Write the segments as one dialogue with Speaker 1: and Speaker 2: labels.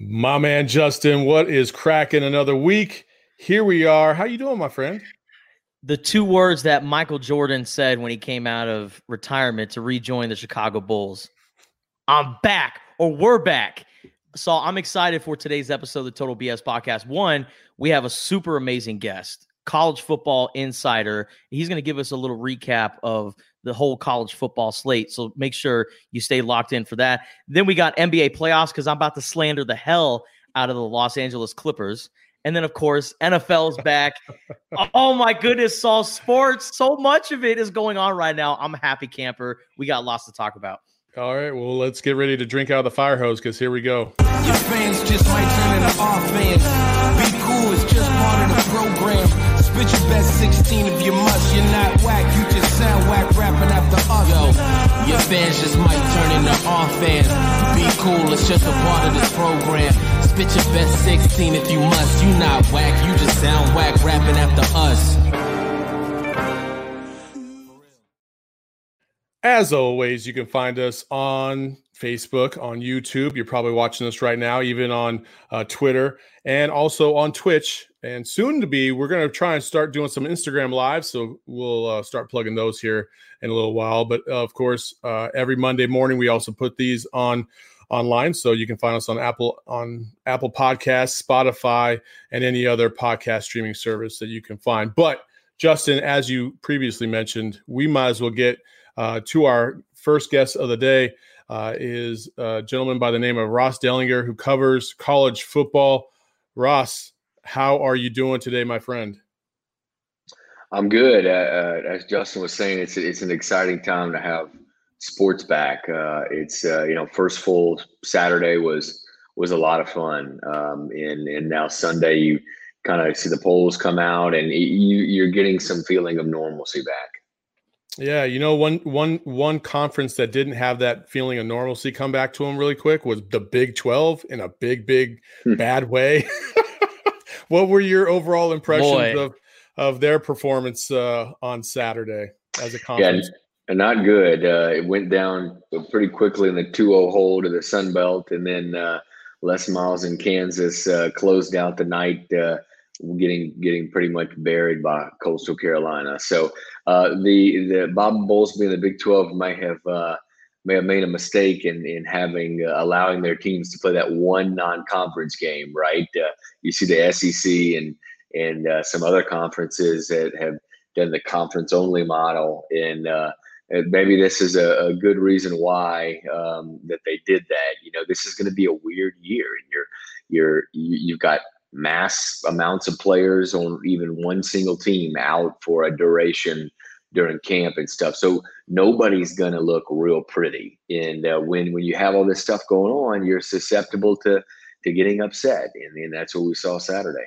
Speaker 1: My man Justin, what is cracking another week? Here we are. How you doing, my friend?
Speaker 2: the two words that Michael Jordan said when he came out of retirement to rejoin the Chicago Bulls. I'm back, or we're back. So I'm excited for today's episode of the Total BS podcast. One, we have a super amazing guest, college football insider. He's going to give us a little recap of the whole college football slate. So make sure you stay locked in for that. Then we got NBA playoffs because I'm about to slander the hell out of the Los Angeles Clippers. And then, of course, NFL's back. oh my goodness, Saul Sports. So much of it is going on right now. I'm a happy camper. We got lots to talk about.
Speaker 1: All right, well, let's get ready to drink out of the fire hose because here we go.
Speaker 3: Your fans just might turn into our fans. Be cool, it's just part of the program. Spit your best 16 if you must. You're not whack, you just sound whack rapping after us. Yo, your fans just might turn into our fans. Be cool, it's just a part of this program. Spit your best 16 if you must. You not whack, you just sound whack rapping after us.
Speaker 1: As always, you can find us on Facebook, on YouTube. You're probably watching us right now, even on uh, Twitter, and also on Twitch. And soon to be, we're going to try and start doing some Instagram lives. So we'll uh, start plugging those here in a little while. But uh, of course, uh, every Monday morning, we also put these on online so you can find us on apple on apple podcasts spotify and any other podcast streaming service that you can find but justin as you previously mentioned we might as well get uh, to our first guest of the day uh, is a gentleman by the name of ross dellenger who covers college football ross how are you doing today my friend
Speaker 4: I'm good. Uh, uh, as Justin was saying, it's it's an exciting time to have sports back. Uh, it's uh, you know first full Saturday was was a lot of fun, um, and and now Sunday you kind of see the polls come out, and you you're getting some feeling of normalcy back.
Speaker 1: Yeah, you know, one one one conference that didn't have that feeling of normalcy come back to them really quick was the Big Twelve in a big, big bad way. what were your overall impressions
Speaker 2: Boy.
Speaker 1: of of their performance uh, on Saturday as a
Speaker 4: Yeah,
Speaker 1: conference?
Speaker 4: and not good. Uh, it went down pretty quickly in the 2-0 hole to the Sun Belt, and then uh, Les Miles in Kansas uh, closed out the night, uh, getting getting pretty much buried by Coastal Carolina. So uh, the the Bob Bowlesby and the Big 12 might have uh, may have made a mistake in in having uh, allowing their teams to play that one non-conference game. Right? Uh, you see the SEC and and uh, some other conferences that have done the conference only model and. Uh, maybe this is a, a good reason why um, that they did that. You know, this is going to be a weird year, and you're you're you, you've got mass amounts of players on even one single team out for a duration during camp and stuff. So nobody's going to look real pretty. And uh, when when you have all this stuff going on, you're susceptible to to getting upset, and, and that's what we saw Saturday.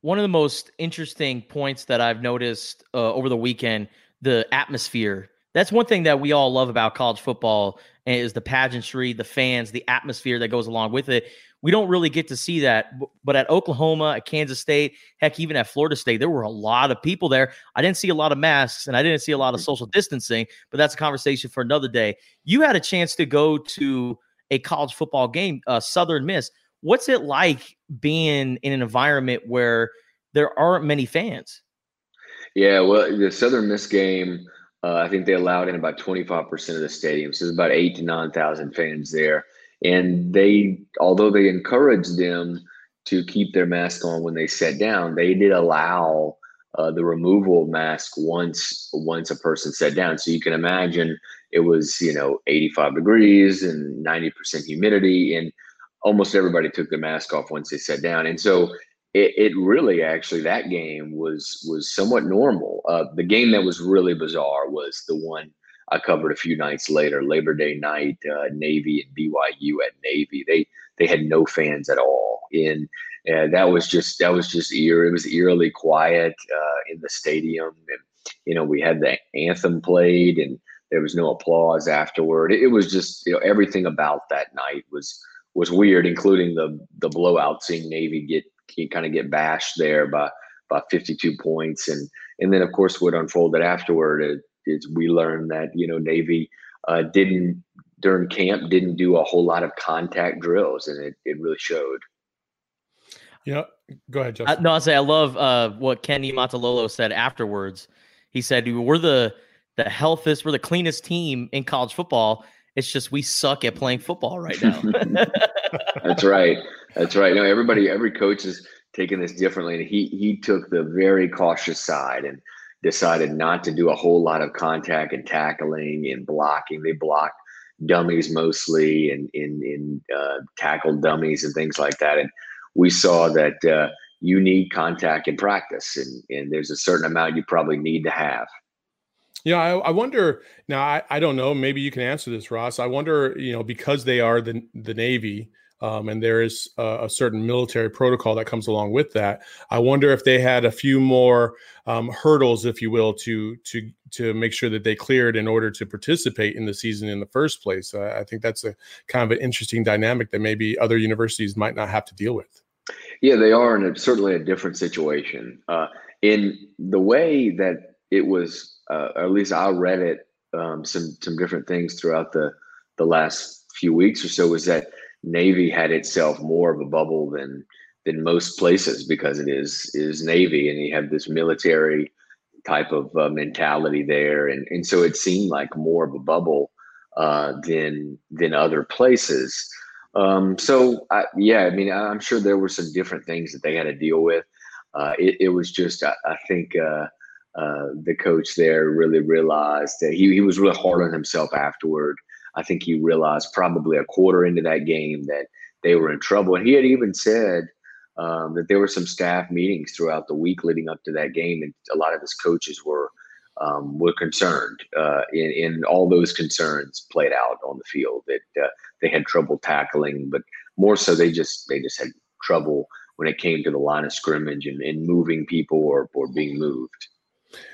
Speaker 2: One of the most interesting points that I've noticed uh, over the weekend, the atmosphere. That's one thing that we all love about college football is the pageantry, the fans, the atmosphere that goes along with it. We don't really get to see that. But at Oklahoma, at Kansas State, heck, even at Florida State, there were a lot of people there. I didn't see a lot of masks and I didn't see a lot of social distancing, but that's a conversation for another day. You had a chance to go to a college football game, uh, Southern Miss. What's it like being in an environment where there aren't many fans?
Speaker 4: Yeah, well, the Southern Miss game, uh, I think they allowed in about 25% of the stadium. So there's about eight to 9,000 fans there. And they, although they encouraged them to keep their mask on when they sat down, they did allow uh, the removal of mask once once a person sat down. So you can imagine it was, you know, 85 degrees and 90% humidity. And almost everybody took their mask off once they sat down. And so it, it really actually that game was was somewhat normal. Uh, the game that was really bizarre was the one I covered a few nights later, Labor Day night, uh, Navy and BYU at Navy. They they had no fans at all and uh, that was just that was just eerie. It was eerily quiet uh, in the stadium, and you know we had the anthem played, and there was no applause afterward. It, it was just you know everything about that night was was weird, including the the blowout, seeing Navy get kind of get bashed there by by 52 points, and and then of course what unfolded afterward is we learned that you know Navy uh, didn't during camp didn't do a whole lot of contact drills, and it, it really showed.
Speaker 1: Yeah, go ahead, Justin.
Speaker 2: I, no, I say I love uh, what Ken Niumatalolo said afterwards. He said we're the the healthiest, we're the cleanest team in college football. It's just we suck at playing football right now.
Speaker 4: That's right. That's right. No, everybody, every coach is taking this differently, and he he took the very cautious side and decided not to do a whole lot of contact and tackling and blocking. They blocked dummies mostly and in in uh, tackle dummies and things like that. And we saw that uh, you need contact in practice, and and there's a certain amount you probably need to have.
Speaker 1: Yeah, I, I wonder now. I, I don't know. Maybe you can answer this, Ross. I wonder, you know, because they are the the Navy, um, and there is a, a, certain military protocol that comes along with that. I wonder if they had a few more um, hurdles, if you will, to to to make sure that they cleared in order to participate in the season in the first place. Uh, I think that's a kind of an interesting dynamic that maybe other universities might not have to deal with.
Speaker 4: Yeah, they are in a, certainly a different situation. Uh, in the way that it was, uh, or at least I read it, um, some some different things throughout the the last few weeks or so was that Navy had itself more of a bubble than than most places because it is is Navy and you have this military type of uh, mentality there, and and so it seemed like more of a bubble uh, than than other places. Um, so I, yeah, I mean, I'm sure there were some different things that they had to deal with. Uh, it, it, was just, I, I think uh, uh, the coach there really realized that he, he was really hard on himself afterward I think he realized probably a quarter into that game that they were in trouble. And he had even said um, that there were some staff meetings throughout the week leading up to that game, and a lot of his coaches were um, were concerned. Uh, and, all those concerns played out on the field. That uh, they had trouble tackling, but more so they just they just had trouble when it came to the line of scrimmage and, and moving people or or being moved.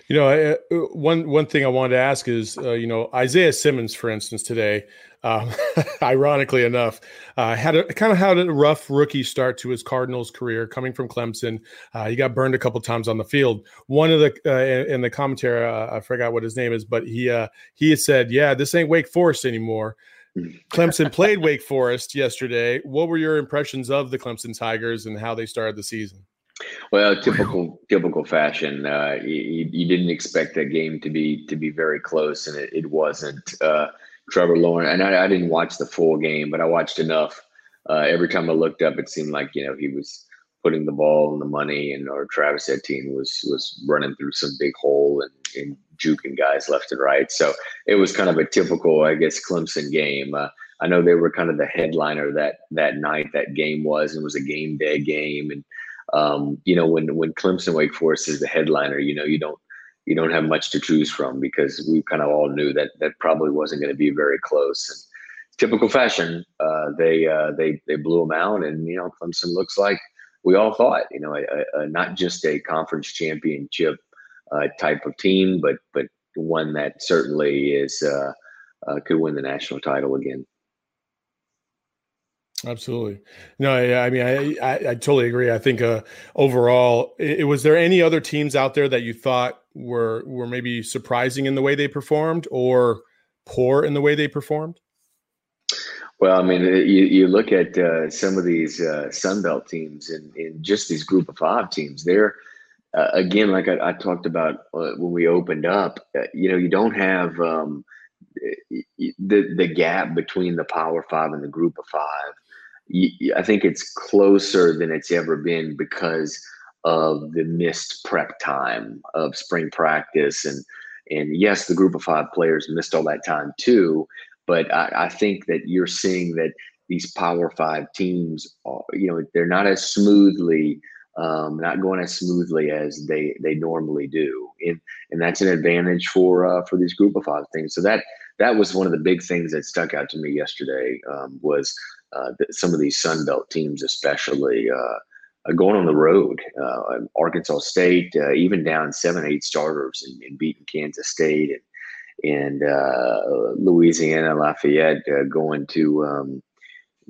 Speaker 1: You know, uh, one one thing I wanted to ask is, uh, you know, Isaiah Simmons, for instance, today, um, ironically enough, uh, had a kind of had a rough rookie start to his Cardinals career, coming from Clemson. Uh, he got burned a couple times on the field. One of the uh, in the commentary, uh, I forgot what his name is, but he he had said, "Yeah, this ain't Wake Forest anymore." Clemson played Wake Forest yesterday. What were your impressions of the Clemson Tigers and how they started the season?
Speaker 4: Well, typical typical fashion. Uh, you, you, didn't expect that game to be to be very close, and it, it wasn't. Uh, Trevor Lawrence, and I, I, didn't watch the full game, but I watched enough. Uh, every time I looked up, it seemed like you know he was putting the ball in the money, and or Travis Etienne was was running through some big hole and, and juking guys left and right. So it was kind of a typical, I guess, Clemson game. Uh, I know they were kind of the headliner that that night. That game was, and it was a game day game, and um, you know, when when Clemson Wake Forest is the headliner, you know, you don't you don't have much to choose from because we kind of all knew that that probably wasn't going to be very close. And typical fashion, uh, they uh, they they blew them out, and you know, Clemson looks like we all thought, you know, a, a, not just a conference championship uh, type of team, but but one that certainly is uh, uh, could win the national title again.
Speaker 1: Absolutely. No, I, I mean, I, I, I, totally agree. I think uh, overall, it, was there any other teams out there that you thought were were maybe surprising in the way they performed or poor in the way they performed?
Speaker 4: Well, I mean, you, you look at uh, some of these uh, Sun Belt teams and, and just these group of five teams, they're, uh, again, like I, I talked about uh, when we opened up, uh, you know, you don't have um, the, the gap between the Power Five and the group of five I think it's closer than it's ever been because of the missed prep time of spring practice and and yes, the group of five players missed all that time too. But I, I think that you're seeing that these Power Five teams, are, you know, they're not as smoothly, um, not going as smoothly as they they normally do, and and that's an advantage for uh, for these group of five things. So that that was one of the big things that stuck out to me yesterday um, was uh, some of these Sun Belt teams, especially uh, going on the road. Uh, Arkansas State, uh, even down seven, eight starters and, and beating Kansas State and and uh, Louisiana Lafayette uh, going to um,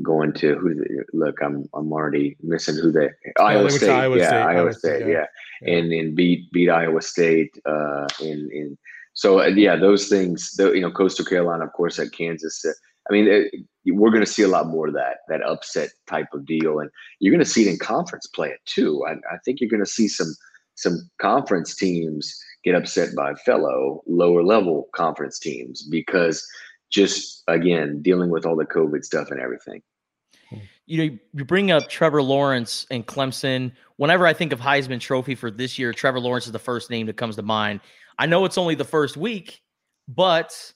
Speaker 4: going to who look I'm I'm already missing who they Iowa State Iowa yeah State, Iowa State, State yeah. yeah. and and beat beat Iowa State uh in in so uh, yeah those things you know Coastal Carolina of course at Kansas uh, I mean it, we're going to see a lot more of that that upset type of deal and you're going to see it in conference play too I, I think you're going to see some some conference teams get upset by fellow lower level conference teams because just again dealing with all the COVID stuff and everything.
Speaker 2: You know, you bring up Trevor Lawrence and Clemson. Whenever I think of Heisman Trophy for this year, Trevor Lawrence is the first name that comes to mind. I know it's only the first week, but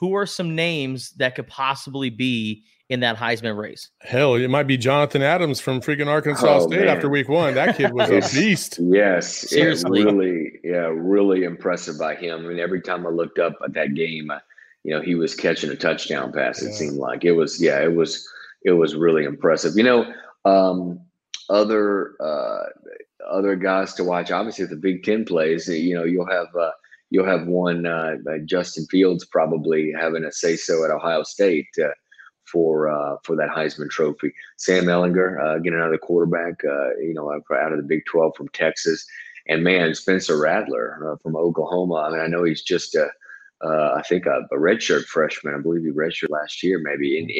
Speaker 2: who are some names that could possibly be in that Heisman race?
Speaker 1: Hell, it might be Jonathan Adams from freaking Arkansas oh, State man. after week one. That kid was a beast.
Speaker 4: Yes, seriously, really, yeah, really impressive by him. I mean, every time I looked up at that game, you know, he was catching a touchdown pass. It seemed like it was, yeah, it was, it was really impressive. You know, um, other uh, other guys to watch. Obviously, the Big Ten plays, you know, you'll have uh, you'll have one uh, Justin Fields probably having a say so at Ohio State uh, for uh, for that Heisman Trophy. Sam Ehlinger, uh, getting another quarterback, uh, you know, out of the Big Twelve from Texas, and man, Spencer Rattler uh, from Oklahoma. I mean, I know he's just a uh, I think a, a redshirt freshman. I believe he redshirted last year, maybe. And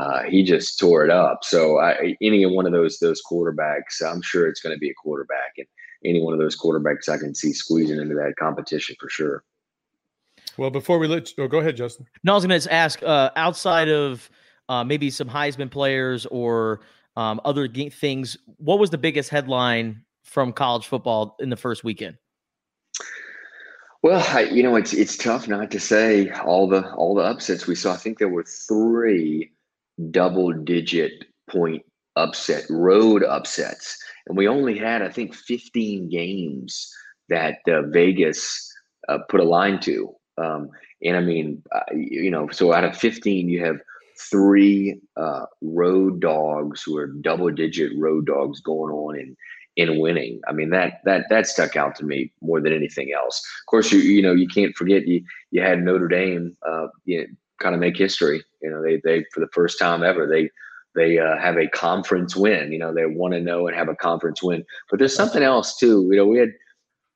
Speaker 4: uh, he just tore it up. So I, any one of those those quarterbacks, I'm sure it's going to be a quarterback, and any one of those quarterbacks I can see squeezing into that competition for sure.
Speaker 1: Well, before we let you, oh, go ahead, Justin.
Speaker 2: No, I was going to ask uh, outside of uh, maybe some Heisman players or um, other things, what was the biggest headline from college football in the first weekend?
Speaker 4: Well, I, you know, it's it's tough not to say all the all the upsets we saw. I think there were three double digit point upset road upsets, and we only had I think 15 games that uh, Vegas uh, put a line to. Um, and I mean, uh, you know, so out of 15, you have three uh, road dogs who are double digit road dogs going on in in winning. I mean that that that stuck out to me more than anything else. Of course, you you know you can't forget you you had Notre Dame uh, you know, kind of make history. You know they they for the first time ever they they uh, have a conference win. You know they want to know and have a conference win. But there's something else too. You know we had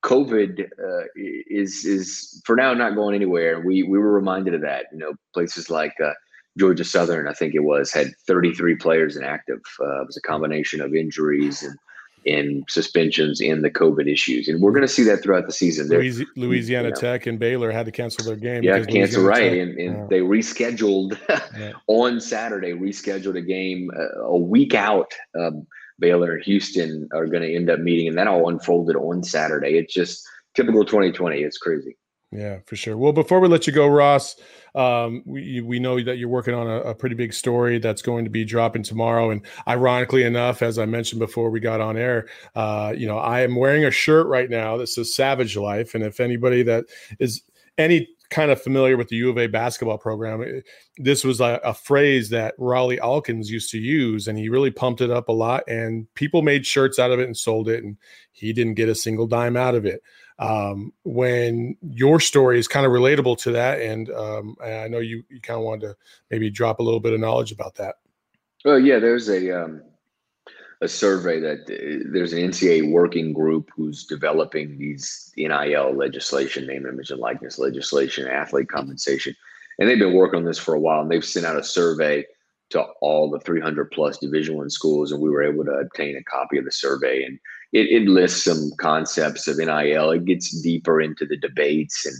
Speaker 4: COVID uh, is is for now not going anywhere. We we were reminded of that. You know places like. Uh, Georgia Southern, I think it was, had 33 players inactive. Uh, it was a combination of injuries and in suspensions and the COVID issues. And we're going to see that throughout the season.
Speaker 1: Louisiana, Louisiana you know, Tech and Baylor had to cancel their game.
Speaker 4: Yeah, cancel right. Tech, and, and they rescheduled yeah. on Saturday, rescheduled a game uh, a week out. Um, Baylor and Houston are going to end up meeting, and that all unfolded on Saturday. It's just typical 2020. It's crazy.
Speaker 1: Yeah, for sure. Well, before we let you go, Ross, um, we we know that you're working on a, a, pretty big story that's going to be dropping tomorrow. And ironically enough, as I mentioned before we got on air, uh, you know, I am wearing a shirt right now that says "Savage Life." And if anybody that is any kind of familiar with the U of A basketball program, eh, this was a, a phrase that Rawle Alkins used to use, and he really pumped it up a lot. And people made shirts out of it and sold it, and he didn't get a single dime out of it um, when your story is kind of relatable to that. And, um, I know you, you kind of wanted to maybe drop a little bit of knowledge about that.
Speaker 4: Well, yeah, there's a, um, a survey that uh, there's an NCAA working group who's developing these NIL legislation, name, image, and likeness legislation, athlete compensation, and they've been working on this for a while. And they've sent out a survey to all the 300 plus Division One schools, and we were able to obtain a copy of the survey. And it, it lists some concepts of NIL. It gets deeper into the debates and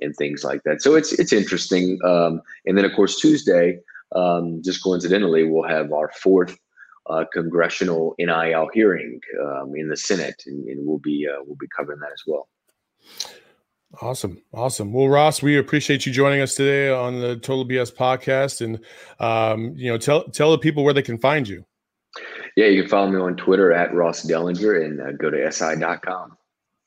Speaker 4: and things like that. So it's it's interesting. Um, and then of course Tuesday, um, just coincidentally, we'll have our fourth uh, congressional NIL hearing um, in the Senate, and, and we'll be uh, we'll be covering that as well.
Speaker 1: Awesome. Awesome. Well, Ross, we appreciate you joining us today on the Total BS podcast. And, um, you know, tell, tell the people where they can find you.
Speaker 4: Yeah, you can follow me on Twitter at Ross Dellenger and uh, go to si.com.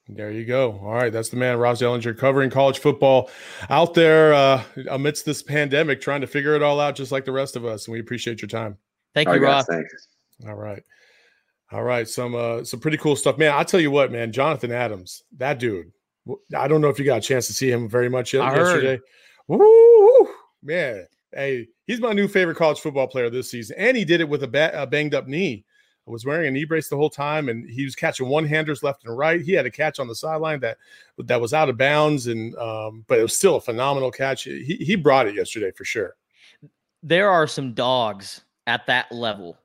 Speaker 1: There you go. All right, that's the man, Ross Dellenger, covering college football out there uh, amidst this pandemic, trying to figure it all out, just like the rest of us. And we appreciate your time.
Speaker 2: Thank you, Ross.
Speaker 4: Thanks.
Speaker 1: All right, all right. Some uh, some pretty cool stuff, man. I tell you what, man, Jonathan Adams, that dude. I don't know if you got a chance to see him very much yet, yesterday. Woo, man. Hey, he's my new favorite college football player this season, and he did it with a, ba- a banged up knee. I was wearing a knee brace the whole time, and he was catching one handers left and right. He had a catch on the sideline that that was out of bounds, and um, but it was still a phenomenal catch. He he brought it yesterday for sure.
Speaker 2: There are some dogs at that level.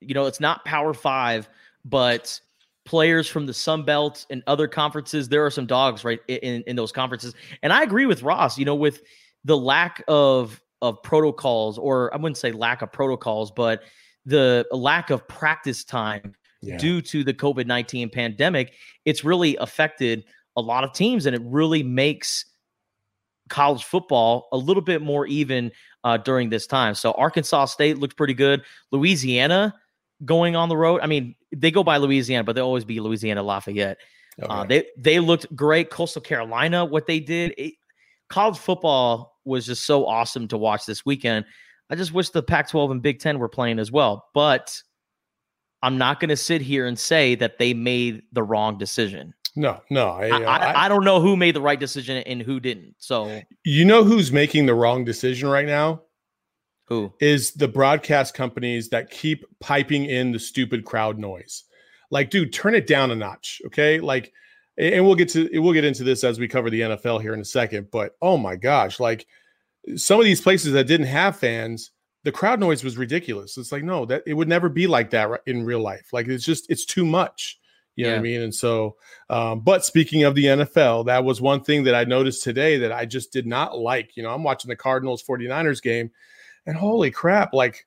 Speaker 2: You know, it's not Power Five, but players from the Sun Belt and other conferences. There are some dogs right in in those conferences, and I agree with Ross. You know, with the lack of of protocols, or I wouldn't say lack of protocols, but the lack of practice time yeah. due to the COVID 19 pandemic, it's really affected a lot of teams and it really makes college football a little bit more even uh, during this time. So Arkansas State looked pretty good. Louisiana going on the road. I mean, they go by Louisiana, but they always be Louisiana Lafayette. Okay. Uh, they they looked great. Coastal Carolina, what they did, it, college football was just so awesome to watch this weekend. I just wish the Pac 12 and Big Ten were playing as well. But I'm not going to sit here and say that they made the wrong decision.
Speaker 1: No, no.
Speaker 2: I, uh, I, I, I, don't know who made the right decision and who didn't. So,
Speaker 1: you know who's making the wrong decision right now?
Speaker 2: Who
Speaker 1: is the broadcast companies that keep piping in the stupid crowd noise? Like, dude, turn it down a notch. Okay. Like, and we'll get to we'll get into this as we cover the NFL here in a second. But oh my gosh, like some of these places that didn't have fans, the crowd noise was ridiculous. It's like, no, that it would never be like that in real life. Like it's just, it's too much. You know yeah. what I mean? And so, um, but speaking of the NFL, that was one thing that I noticed today that I just did not like. You know, I'm watching the Cardinals 49ers game and holy crap, like,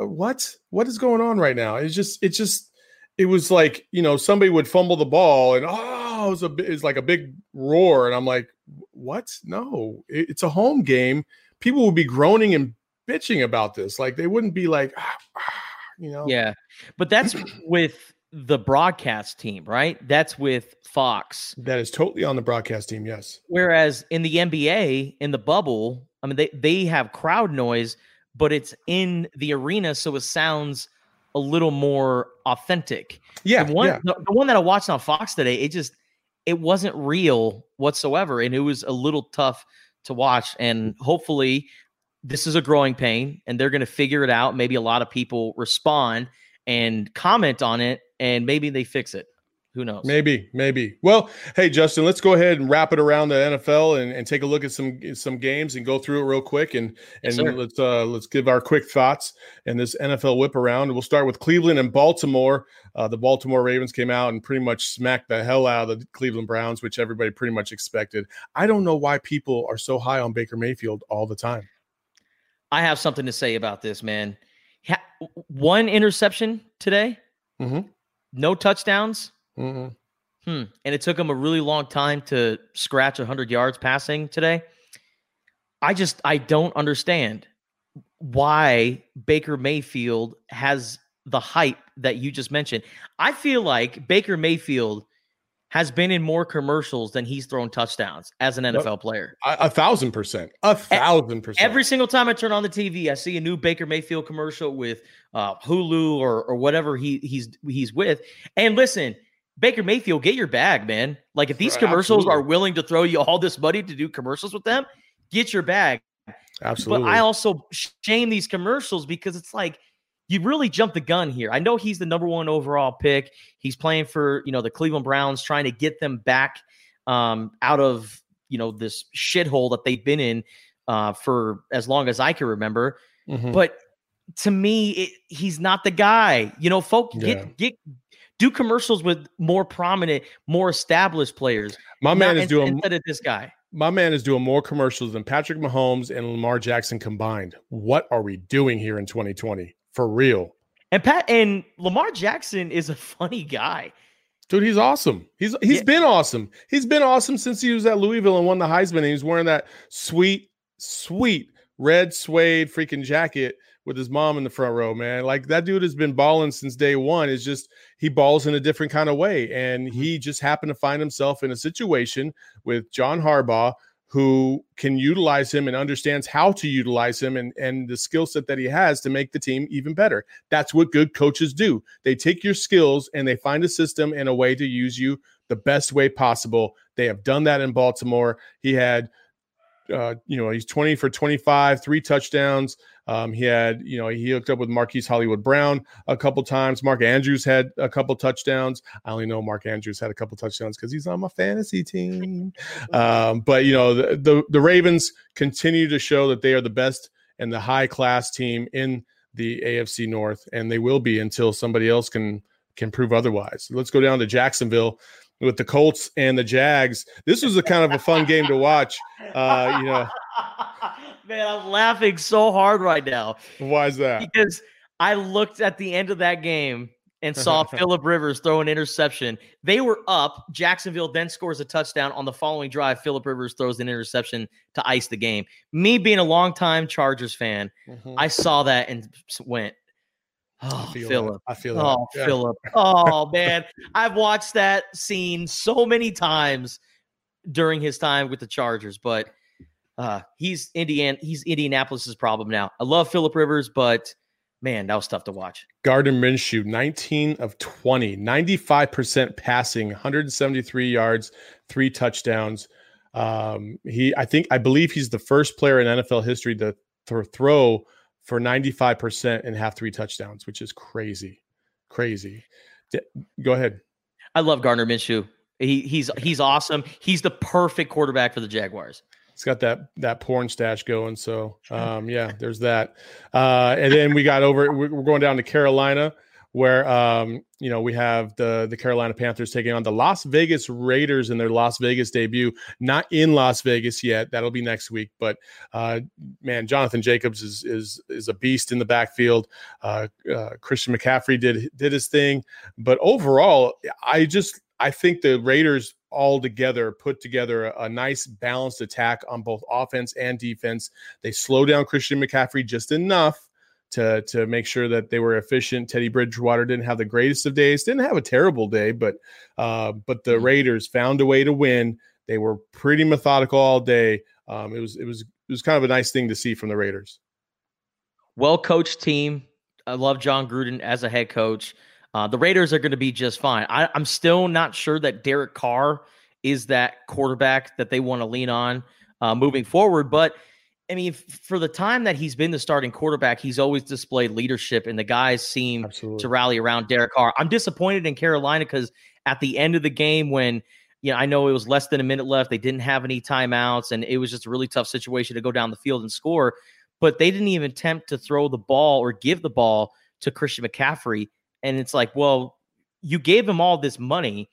Speaker 1: uh, what? What is going on right now? It's just, it's just, it was like, you know, somebody would fumble the ball and, oh, it was, a, it's like a big roar. And I'm like, what? No, it's a home game. People would be groaning and bitching about this. Like they wouldn't be like, ah, ah, you know.
Speaker 2: Yeah, but that's with the broadcast team, right? That's with Fox.
Speaker 1: That is totally on the broadcast team. Yes.
Speaker 2: Whereas in the NBA, in the bubble, I mean, they they have crowd noise, but it's in the arena, so it sounds a little more authentic.
Speaker 1: Yeah.
Speaker 2: The one,
Speaker 1: yeah.
Speaker 2: The, the one that I watched on Fox today, it just it wasn't real whatsoever and it was a little tough to watch and hopefully this is a growing pain and they're going to figure it out maybe a lot of people respond and comment on it and maybe they fix it who knows?
Speaker 1: Maybe, maybe. Well, hey Justin, let's go ahead and wrap it around the NFL and, and take a look at some some games and go through it real quick and and yes, let's uh let's give our quick thoughts and this NFL whip around. We'll start with Cleveland and Baltimore. Uh, the Baltimore Ravens came out and pretty much smacked the hell out of the Cleveland Browns, which everybody pretty much expected. I don't know why people are so high on Baker Mayfield all the time.
Speaker 2: I have something to say about this, man. Ha- one interception today,
Speaker 1: mm-hmm.
Speaker 2: no touchdowns
Speaker 1: Mm-hmm.
Speaker 2: Hmm. And it took him a really long time to scratch 100 yards passing today. I just I don't understand why Baker Mayfield has the hype that you just mentioned. I feel like Baker Mayfield has been in more commercials than he's thrown touchdowns as an NFL player.
Speaker 1: A, a thousand percent. A thousand percent.
Speaker 2: Every single time I turn on the TV, I see a new Baker Mayfield commercial with uh, Hulu or or whatever he he's he's with. And listen, Baker Mayfield, get your bag, man. Like if these commercials Absolutely. are willing to throw you all this money to do commercials with them, get your bag.
Speaker 1: Absolutely.
Speaker 2: But I also shame these commercials because it's like you really jumped the gun here. I know he's the number one overall pick. He's playing for you know the Cleveland Browns, trying to get them back um, out of you know this shithole that they've been in uh, for as long as I can remember. Mm-hmm. But to me, it, he's not the guy. You know, folk get get do commercials with more prominent, more established players.
Speaker 1: My man is doing
Speaker 2: instead of this guy.
Speaker 1: My man is doing more commercials than Patrick Mahomes and Lamar Jackson combined. What are we doing here in 2020? For real.
Speaker 2: And Pat and Lamar Jackson is a funny guy.
Speaker 1: Dude, he's awesome. He's he's yeah. been awesome. He's been awesome since he was at Louisville and won the Heisman. And he's wearing that sweet, sweet red suede freaking jacket with his mom in the front row, man. Like that dude has been balling since day one. Is just he balls in a different kind of way, and mm-hmm. he just happened to find himself in a situation with John Harbaugh who can utilize him and understands how to utilize him and, and the skill set that he has to make the team even better. That's what good coaches do. They take your skills and they find a system and a way to use you the best way possible. They have done that in Baltimore. He had, uh, you know, he's 20 for 25, three touchdowns. Um, he had, you know, he hooked up with Marquise Hollywood Brown a couple times. Mark Andrews had a couple touchdowns. I only know Mark Andrews had a couple touchdowns because he's on my fantasy team. Um, but you know, the, the the Ravens continue to show that they are the best and the high class team in the AFC North, and they will be until somebody else can can prove otherwise. Let's go down to Jacksonville with the Colts and the Jags. This was a kind of a fun game to watch. Uh, you know,
Speaker 2: man, I'm laughing so hard right now.
Speaker 1: Why is that?
Speaker 2: Because I looked at the end of that game and saw Philip Rivers throw an interception. They were up. Jacksonville then scores a touchdown on the following drive. Philip Rivers throws an interception to ice the game. Me being a longtime Chargers fan, mm-hmm. I saw that and went, Oh, I Philip.
Speaker 1: I feel it.
Speaker 2: Oh, yeah. Philip. Oh, man. I've watched that scene so many times during his time with the Chargers, but uh, he's Indiana. He's Indianapolis's problem now. I love Philip Rivers, but man, that was tough to watch.
Speaker 1: Gardner Minshew, 19 of 20, 95% passing, 173 yards, three touchdowns. Um, he, I think, I believe he's the first player in NFL history to th- throw for 95% and have three touchdowns, which is crazy. Crazy. D- go ahead.
Speaker 2: I love Gardner Minshew. He, he's he's awesome. He's the perfect quarterback for the Jaguars
Speaker 1: He's got that that porn stash going. So um, yeah, there's that. Uh, and then we got over. We're going down to Carolina, where um, you know we have the the Carolina Panthers taking on the Las Vegas Raiders in their Las Vegas debut. Not in Las Vegas yet. That'll be next week. But uh, man, Jonathan Jacobs is is is a beast in the backfield. Uh, uh Christian McCaffrey did did his thing, but overall, I just I think the Raiders all together put together a, a, nice balanced attack on both offense and defense. They slow down Christian McCaffrey just enough to to make sure that they were efficient. Teddy Bridgewater didn't have the greatest of days, didn't have a terrible day, but uh, but the mm-hmm. Raiders found a way to win. They were pretty methodical all day. Um, it was it was it was kind of a nice thing to see from the Raiders.
Speaker 2: Well coached team. I love Jon Gruden as a head coach. Uh, the Raiders are going to be just fine. I, I'm still not sure that Derek Carr is that quarterback that they want to lean on uh, moving forward. But I mean, for the time that he's been the starting quarterback, he's always displayed leadership, and the guys seem Absolutely. to rally around Derek Carr. I'm disappointed in Carolina because at the end of the game, when you know, I know it was less than a minute left, they didn't have any timeouts, and it was just a really tough situation to go down the field and score. But they didn't even attempt to throw the ball or give the ball to Christian McCaffrey. And it's like, well, you gave him all this money.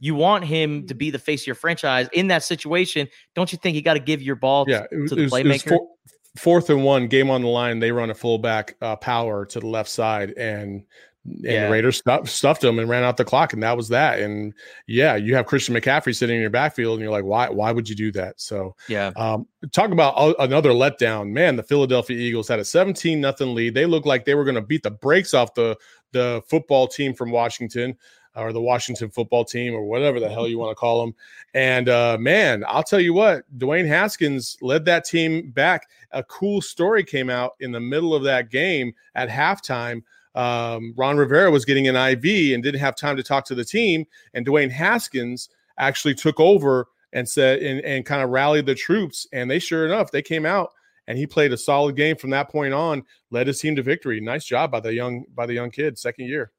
Speaker 2: You want him to be the face of your franchise. In that situation, don't you think you got to give your ball yeah, to, to the was, playmaker? Four,
Speaker 1: fourth and one, game on the line. They run a fullback uh, power to the left side, and and yeah. the Raiders stuffed, stuffed them and ran out the clock, and that was that. And yeah, you have Christian McCaffrey sitting in your backfield, and you're like, why? Why would you do that? So
Speaker 2: yeah,
Speaker 1: um, talk about another letdown. Man, the Philadelphia Eagles had a 17 nothing lead. They looked like they were going to beat the brakes off the the football team from Washington or the Washington football team or whatever the hell you want to call them. And uh, man, I'll tell you what, Dwayne Haskins led that team back. A cool story came out in the middle of that game at halftime. Um, Ron Rivera was getting an IV and didn't have time to talk to the team, and Dwayne Haskins actually took over and said and, and kind of rallied the troops. And they sure enough, they came out and he played a solid game from that point on, led his team to victory. Nice job by the young by the young kid, second year.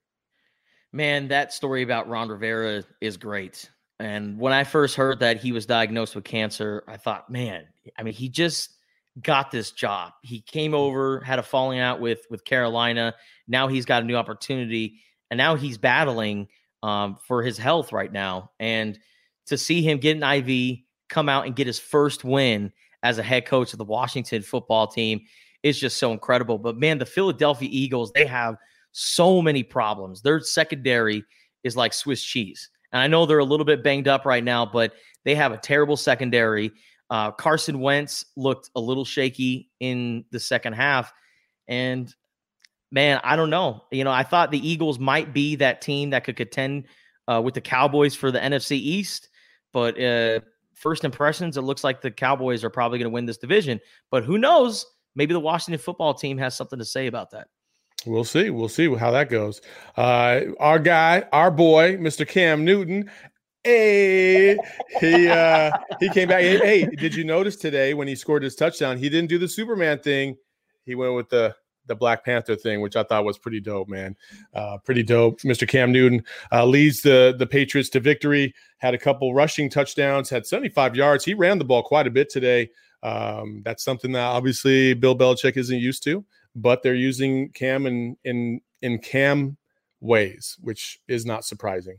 Speaker 2: Man, that story about Ron Rivera is great. And when I first heard that he was diagnosed with cancer, I thought, man, I mean, he just got this job. He came over, had a falling out with with Carolina. Now he's got a new opportunity, and now he's battling um, for his health right now. And to see him get an IV, come out and get his first win as a head coach of the Washington football team is just so incredible. But man, the Philadelphia Eagles, they have so many problems. Their secondary is like Swiss cheese. And I know they're a little bit banged up right now, but they have a terrible secondary. Uh, Carson Wentz looked a little shaky in the second half. And man, I don't know. You know, I thought the Eagles might be that team that could contend uh, with the Cowboys for the NFC East, but uh, first impressions, it looks like the Cowboys are probably going to win this division. But who knows? Maybe the Washington football team has something to say about that.
Speaker 1: We'll see. We'll see how that goes. Uh, our guy, our boy, Mr. Cam Newton. Hey, he uh, he came back. Hey, hey, did you notice today when he scored his touchdown? He didn't do the Superman thing. He went with the the Black Panther thing, which I thought was pretty dope, man. Uh, pretty dope. Mr. Cam Newton uh, leads the the Patriots to victory. Had a couple rushing touchdowns. Had 75 yards. He ran the ball quite a bit today. Um, that's something that obviously Bill Belichick isn't used to, but they're using Cam in in in Cam ways, which is not surprising.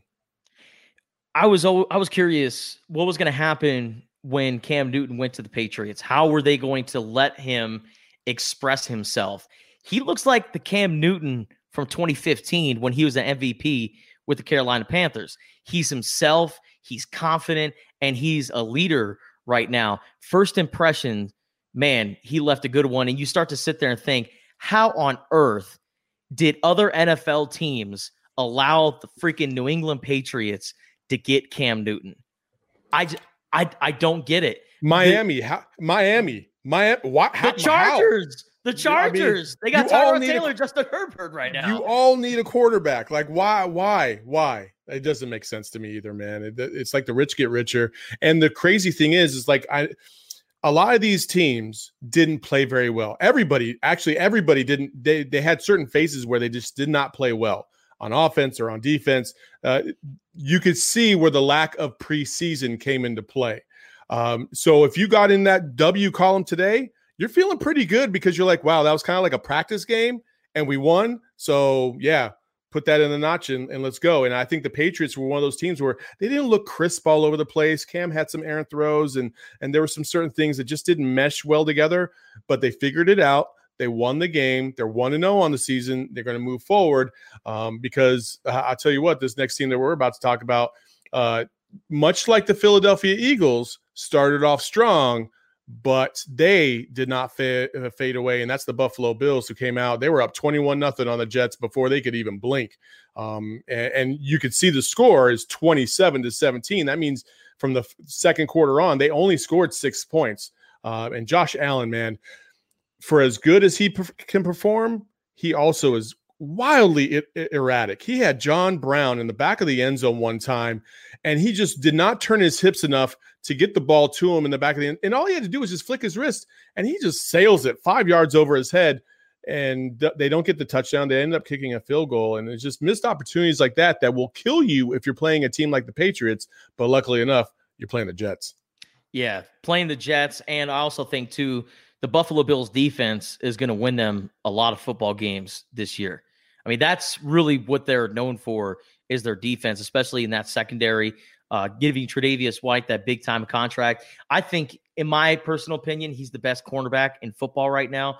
Speaker 2: I was I was curious what was going to happen when Cam Newton went to the Patriots. How were they going to let him express himself? He looks like the Cam Newton from 2015 when he was an MVP with the Carolina Panthers. He's himself, he's confident, and he's a leader right now. First impression, man, he left a good one. And you start to sit there and think, how on earth did other NFL teams allow the freaking New England Patriots to get Cam Newton? I, I, I don't get it.
Speaker 1: Miami, the, how, Miami, Miami, why,
Speaker 2: the Chargers. How? The Chargers. I mean, they got Tyrod Taylor, a, Justin Herbert right now.
Speaker 1: You all need a quarterback. Like why? Why? Why? It doesn't make sense to me either, man. It, it's like the rich get richer. And the crazy thing is, is like I, a lot of these teams didn't play very well. Everybody, actually, everybody didn't. They they had certain phases where they just did not play well on offense or on defense. Uh, you could see where the lack of preseason came into play. Um, so if you got in that W column today you're feeling pretty good because you're like, wow, that was kind of like a practice game and we won. So yeah, put that in the notch and, and, let's go. And I think the Patriots were one of those teams where they didn't look crisp all over the place. Cam had some errant throws and and there were some certain things that just didn't mesh well together, but they figured it out. They won the game. They're one to zero on the season. They're going to move forward um, because uh, I'll tell you what, this next team that we're about to talk about, uh, much like the Philadelphia Eagles, started off strong but they did not fade, uh, fade away. And that's the Buffalo Bills who came out. They were up 21 nothing on the Jets before they could even blink. Um, and, and, you could see the score is 27 to 17. That means from the second quarter on, they only scored six points. Uh, and Josh Allen, man, for as good as he can perform, he also is wildly I- erratic. He had John Brown in the back of the end zone one time, and he just did not turn his hips enough to get the ball to him in the back of the end. And all he had to do was just flick his wrist, and he just sails it five yards over his head. And th- they don't get the touchdown. They end up kicking a field goal. And it's just missed opportunities like that that will kill you if you're playing a team like the Patriots. But luckily enough, you're playing the Jets.
Speaker 2: Yeah, playing the Jets. And I also think, too, the Buffalo Bills defense is going to win them a lot of football games this year. I mean, that's really what they're known for is their defense, especially in that secondary uh, giving Tre'Davious White that big time contract. I think, in my personal opinion, he's the best cornerback in football right now.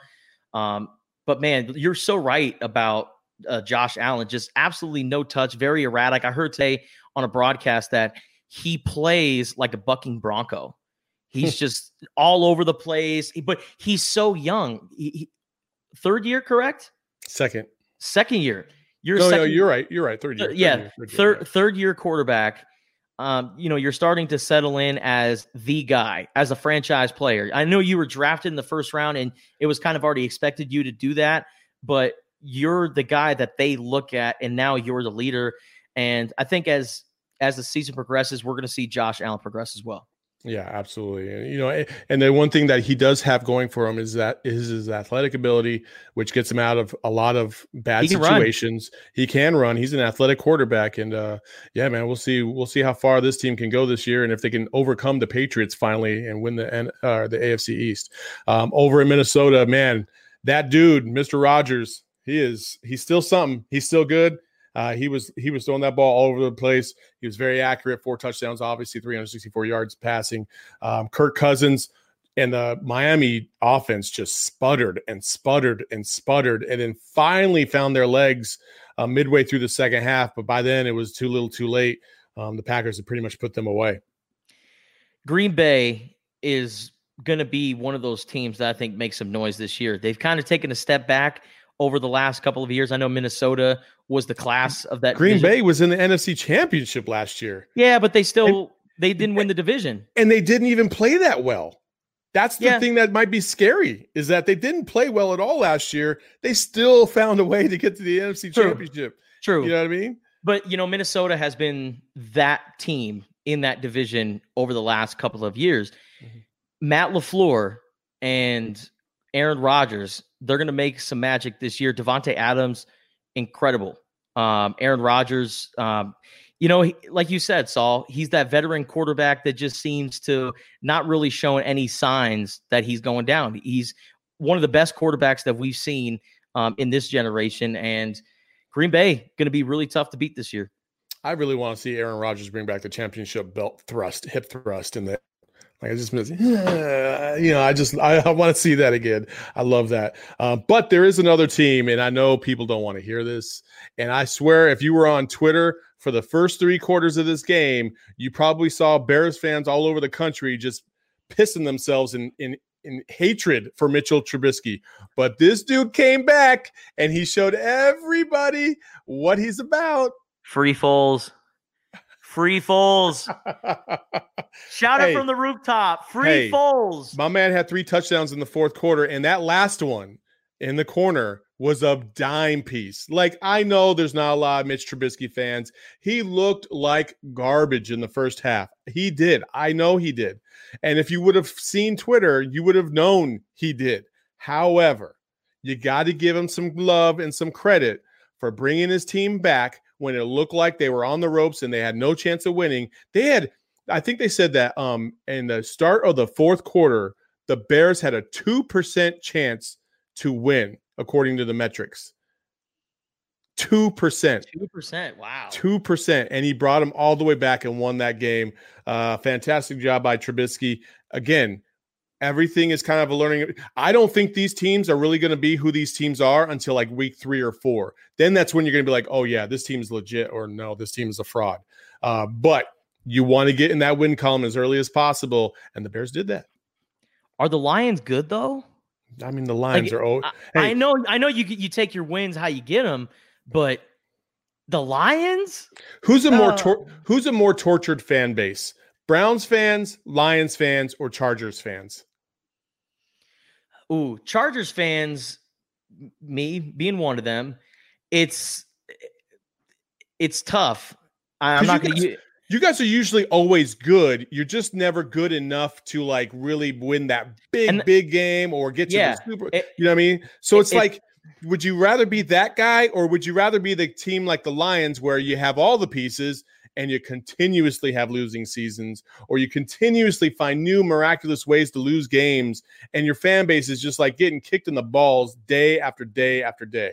Speaker 2: Um, but man, you're so right about uh, Josh Allen. Just absolutely no touch, very erratic. I heard today on a broadcast that he plays like a bucking bronco. He's just all over the place, but he's so young. He, he, third year, correct?
Speaker 1: Second.
Speaker 2: Second year.
Speaker 1: You're no, second, no, you're right. You're right. Third year.
Speaker 2: Third yeah, year, third, third, third year quarterback um, you know, you're starting to settle in as the guy, as a franchise player. I know you were drafted in the first round and it was kind of already expected you to do that, but you're the guy that they look at and now you're the leader. And I think as as the season progresses, we're going to see Josh Allen progress as well.
Speaker 1: Yeah, absolutely. And, you know, and the one thing that he does have going for him is that is his athletic ability, which gets him out of a lot of bad he situations. Run. He can run. He's an athletic quarterback, and uh, yeah, man, we'll see. We'll see how far this team can go this year, and if they can overcome the Patriots finally and win the uh, the AFC East. Um, over in Minnesota, man, that dude, Mister Rogers, he is he's still something. He's still good. Uh, he was he was throwing that ball all over the place. He was very accurate. Four touchdowns, obviously 364 yards passing. Um, Kirk Cousins and the Miami offense just sputtered and sputtered and sputtered, and then finally found their legs uh, midway through the second half. But by then, it was too little, too late. Um, the Packers had pretty much put them away.
Speaker 2: Green Bay is going to be one of those teams that I think makes some noise this year. They've kind of taken a step back over the last couple of years. I know Minnesota was the class of that.
Speaker 1: Green
Speaker 2: division.
Speaker 1: Bay was in the NFC Championship last year.
Speaker 2: Yeah, but they still they didn't win the division.
Speaker 1: And they didn't even play that well. That's the
Speaker 2: Yeah.
Speaker 1: thing that might be scary is that they didn't play well at all last year. They still found a way to get to the NFC
Speaker 2: True.
Speaker 1: Championship.
Speaker 2: True.
Speaker 1: You know what I mean?
Speaker 2: But you know, Minnesota has been that team in that division over the last couple of years.
Speaker 1: Mhm.
Speaker 2: Matt LaFleur and Aaron Rodgers, they're gonna make some magic this year. Davante Adams, incredible. Um, Aaron Rodgers, um, you know, he, like you said, Saul, he's that veteran quarterback that just seems to not really showing any signs that he's going down. He's one of the best quarterbacks that we've seen um, in this generation, and Green Bay going to be really tough to beat this year.
Speaker 1: I really want to see Aaron Rodgers bring back the championship belt thrust, hip thrust in the like I just miss, you know, I just I, I want to see that again. I love that. Um, but there is another team, and I know people don't want to hear this. And I swear, if you were on Twitter for the first three quarters of this game, you probably saw Bears fans all over the country just pissing themselves in in in hatred for Mitchell Trubisky. But this dude came back and he showed everybody what he's about.
Speaker 2: Free falls, free falls. Shout
Speaker 1: Hey.
Speaker 2: it from the rooftop. Free
Speaker 1: Hey.
Speaker 2: falls.
Speaker 1: My man had three touchdowns in the fourth quarter, and that last one in the corner was a dime piece. Like, I know there's not a lot of Mitch Trubisky fans. He looked like garbage in the first half. He did. I know he did. And if you would have seen Twitter, you would have known he did. However, you got to give him some love and some credit for bringing his team back when it looked like they were on the ropes and they had no chance of winning. They had, I think they said that um in the start of the fourth quarter, the Bears had a 2% chance to win, according to the metrics. 2%.
Speaker 2: Two percent. Wow.
Speaker 1: Two percent, and he brought him all the way back and won that game. Uh, fantastic job by Trubisky. Again, everything is kind of a learning. I don't think these teams are really going to be who these teams are until like week three or four. Then that's when you're going to be like, oh yeah, this team's legit, or no, this team is a fraud. Uh, but you want to get in that win column as early as possible, and the Bears did that.
Speaker 2: Are the Lions good though?
Speaker 1: I mean, the Lions
Speaker 2: Like,
Speaker 1: are. Oh,
Speaker 2: I,
Speaker 1: hey,
Speaker 2: I know, I know you you take your wins how you get them, but the Lions.
Speaker 1: who's a more tor- who's a more tortured fan base? Browns fans, Lions fans, or Chargers fans?
Speaker 2: Ooh, Chargers fans, me being one of them, it's it's tough. I'm not going to.
Speaker 1: you guys are usually always good. You're just never good enough to like really win that big,
Speaker 2: And-
Speaker 1: big game or get to
Speaker 2: Yeah,
Speaker 1: the super.
Speaker 2: it-
Speaker 1: you know what I mean? So it's
Speaker 2: it-
Speaker 1: like, would you rather be that guy or would you rather be the team like the Lions where you have all the pieces and you continuously have losing seasons or you continuously find new miraculous ways to lose games and your fan base is just like getting kicked in the balls day after day after day?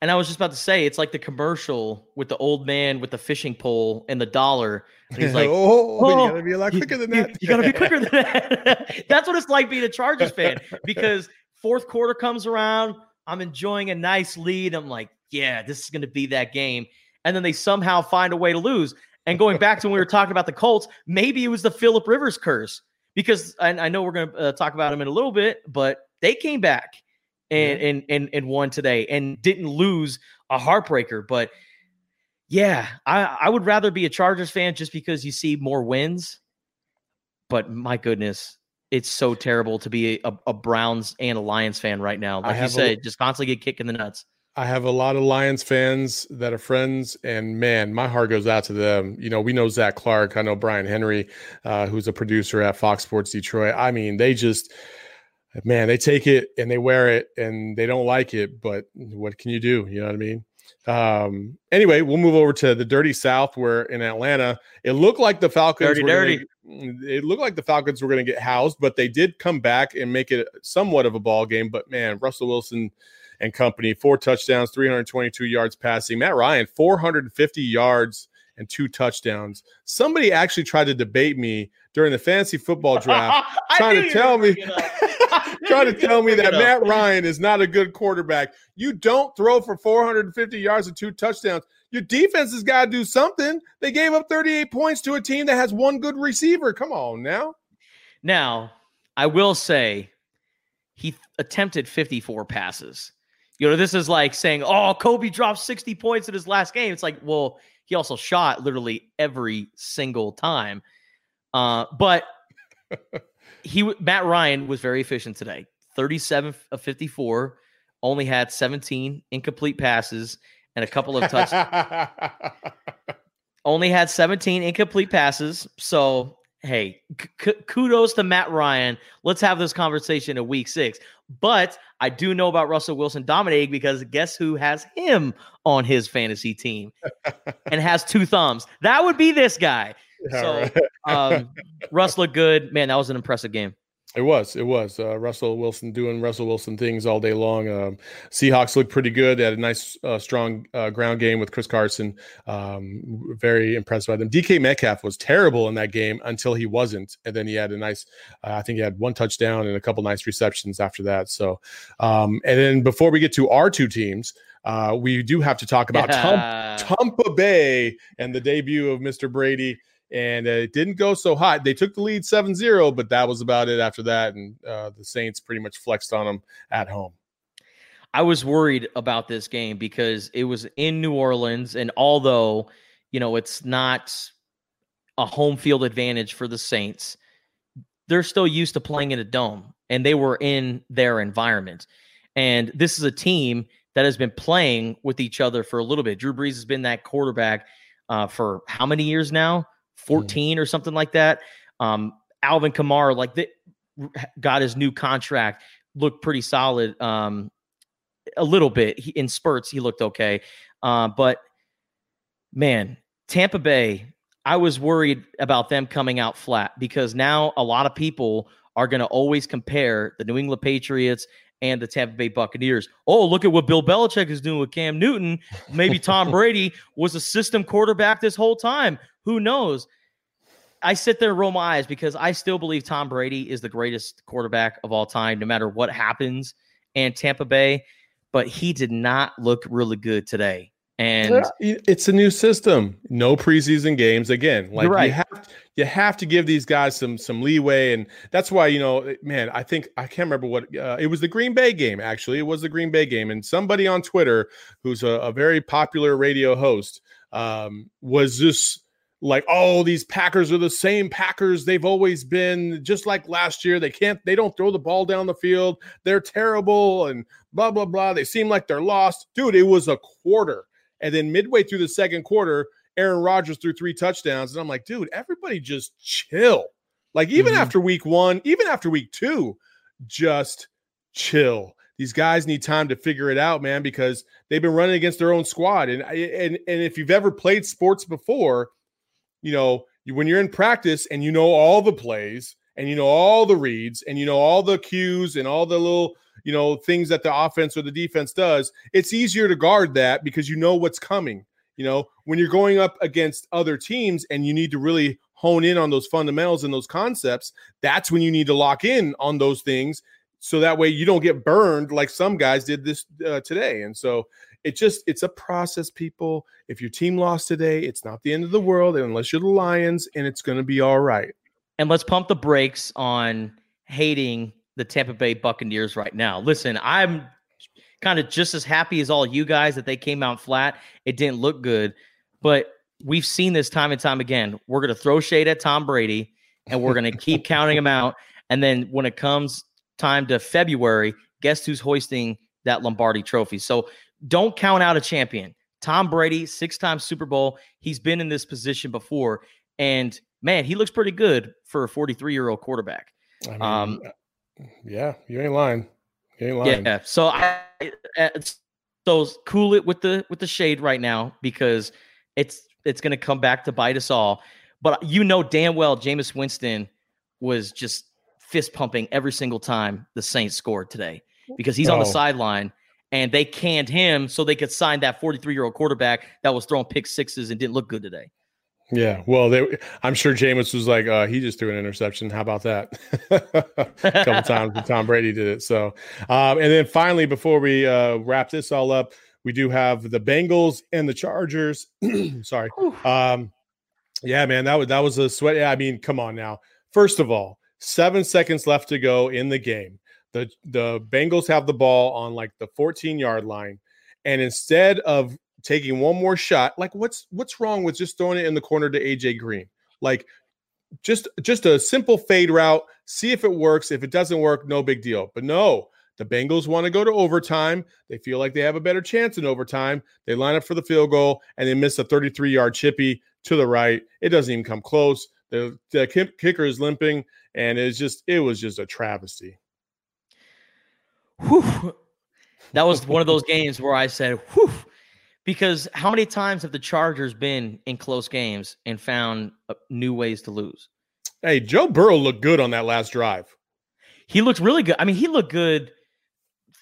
Speaker 2: And I was just about to say, it's like the commercial with the old man with the fishing pole and the dollar. And he's like,
Speaker 1: oh,
Speaker 2: "Oh,
Speaker 1: you gotta oh, be a lot
Speaker 2: you-
Speaker 1: quicker than
Speaker 2: you,
Speaker 1: that.
Speaker 2: you gotta be quicker than that. That's what it's like being a Chargers fan because fourth quarter comes around. I'm enjoying a nice lead. I'm like, yeah, this is going to be that game. And then they somehow find a way to lose. And going back to when we were talking about the Colts, maybe it was the Philip Rivers curse because I, I know we're going to uh, talk about him in a little bit, but they came back and, and and and won today and didn't lose a heartbreaker. But yeah, I, I would rather be a Chargers fan just because you see more wins. But my goodness, it's so terrible to be a, a Browns and a Lions fan right now. Like you
Speaker 1: have a-
Speaker 2: said, just constantly get kicked in the nuts.
Speaker 1: I have a lot of Lions fans that are friends, and man, my heart goes out to them. You know, we know Zach Clark. I know Brian Henry, uh, who's a producer at Fox Sports Detroit. I mean, they just, man, they take it and they wear it and they don't like it, but what can you do? You know what I mean? Um, anyway, we'll move over to the dirty South, where in Atlanta, it looked like the Falcons
Speaker 2: Dirty,
Speaker 1: were gonna-
Speaker 2: dirty.
Speaker 1: it looked like the Falcons were going to get housed, but they did come back and make it somewhat of a ball game. But man, Russell Wilson and company, four touchdowns, 322 yards passing. Matt Ryan, 450 yards and two touchdowns. Somebody actually tried to debate me during the fantasy football draft, trying to tell me,
Speaker 2: gonna bring it up.
Speaker 1: trying to tell me that Matt. Ryan is not a good quarterback. You don't throw for 450 yards and two touchdowns. Your defense has got to do something. They gave up 38 points to a team that has one good receiver. Come on now.
Speaker 2: Now, I will say he attempted 54 passes. You know, this is like saying, "Oh, Kobe dropped 60 points in his last game." It's like, well, he also shot literally every single time. Uh, but he Matt Ryan was very efficient today. 37 of 54, only had 17 incomplete passes and a couple of touch. only had 17 incomplete passes. So, hey, c- kudos to Matt Ryan. Let's have this conversation in week six. But I do know about Russell Wilson dominating because guess who has him on his fantasy team and has two thumbs? That would be this guy. so, um, Russ looked good. Man, that was an impressive game.
Speaker 1: It was. It was. Uh, Russell Wilson doing Russell Wilson things all day long. Um, Seahawks looked pretty good. They had a nice, uh, strong uh, ground game with Chris Carson. Um, very impressed by them. DK Metcalf was terrible in that game until he wasn't, and then he had a nice. Uh, I think he had one touchdown and a couple nice receptions after that. So, um, and then before we get to our two teams. Uh, we do have to talk about yeah. Tampa Bay and the debut of Mr. Brady and uh, it didn't go so hot. They took the lead 7-0, but that was about it after that and uh, the Saints pretty much flexed on them at home.
Speaker 2: I was worried about this game because it was in New Orleans and although, you know, it's not a home field advantage for the Saints, they're still used to playing in a dome and they were in their environment. And this is a team that has been playing with each other for a little bit. Drew Brees has been that quarterback uh, for how many years now? 14 mm. or something like that. Um, Alvin Kamara, like the, got his new contract, looked pretty solid. Um, a little bit he, in spurts, he looked okay. Uh, but man, Tampa Bay, I was worried about them coming out flat because now a lot of people are going to always compare the New England Patriots and the Tampa Bay Buccaneers. Oh, look at what Bill Belichick is doing with Cam Newton. Maybe Tom Brady was a system quarterback this whole time. Who knows? I sit there and roll my eyes because I still believe Tom Brady is the greatest quarterback of all time, no matter what happens in Tampa Bay. But he did not look really good today. And
Speaker 1: it's a new system. No preseason games again. Like right. you have you have to give these guys some some leeway, and that's why you know, man. I think I can't remember what uh, it was. The Green Bay game actually. It was the Green Bay game, and somebody on Twitter who's a, a very popular radio host um, was just like oh these packers are the same packers they've always been. Just like last year they can't they don't throw the ball down the field. They're terrible and blah blah blah. They seem like they're lost. Dude it was a quarter. And then midway through the second quarter aaron rodgers threw three touchdowns. And i'm like dude everybody just chill. Like even mm-hmm. after week one even after week two just chill. These guys need time to figure it out man because they've been running against their own squad. And and and if you've ever played sports before you know, when you're in practice and you know all the plays and you know all the reads and you know all the cues and all the little, you know, things that the offense or the defense does, it's easier to guard that because you know what's coming. You know, when you're going up against other teams and you need to really hone in on those fundamentals and those concepts, that's when you need to lock in on those things so that way you don't get burned like some guys did this uh, today. And so it just it's a process people. If your team lost today it's not the end of the world unless you're the lions and it's going to be all right.
Speaker 2: And let's pump the brakes on hating the tampa bay buccaneers right now. Listen i'm kind of just as happy as all you guys that they came out flat. It didn't look good but we've seen this time and time again. We're going to throw shade at tom brady and we're going to keep counting him out. And then when it comes time to february guess who's hoisting that lombardi trophy? So don't count out a champion. Tom Brady, six time Super Bowl. He's been in this position before. And man, he looks pretty good for a 43 year old quarterback. I mean, um,
Speaker 1: uh, yeah, you ain't lying. You ain't lying.
Speaker 2: Yeah. So I, uh, so cool it with the with the shade right now because it's it's going to come back to bite us all. But you know damn well Jameis Winston was just fist pumping every single time the Saints scored today because he's oh. on the oh. sideline and they canned him so they could sign that 43 year old quarterback that was throwing pick sixes and didn't look good today.
Speaker 1: Yeah, well, they, I'm sure Jameis was like, uh, he just threw an interception. How about that? a couple times when Tom Brady did it. So, um, and then finally, before we uh, wrap this all up, we do have the Bengals and the Chargers. Sorry. Um, yeah, man, that was that was a sweat. Yeah, I mean, come on now. First of all, seven seconds left to go in the game. The the Bengals have the ball on like the 14 yard line, and instead of taking one more shot, like what's what's wrong with just throwing it in the corner to AJ Green? Like just just a simple fade route, see if it works. If it doesn't work, no big deal. But no, the Bengals want to go to overtime. They feel like they have a better chance in overtime. They line up for the field goal and they miss a 33 yard chippy to the right. It doesn't even come close. The, the kicker is limping, and it's just it was just a travesty.
Speaker 2: Whew. That was one of those games where I said, whew, because how many times have the Chargers been in close games and found uh, new ways to lose?
Speaker 1: Hey, Joe Burrow looked good on that last drive.
Speaker 2: He looked really good. I mean, he looked good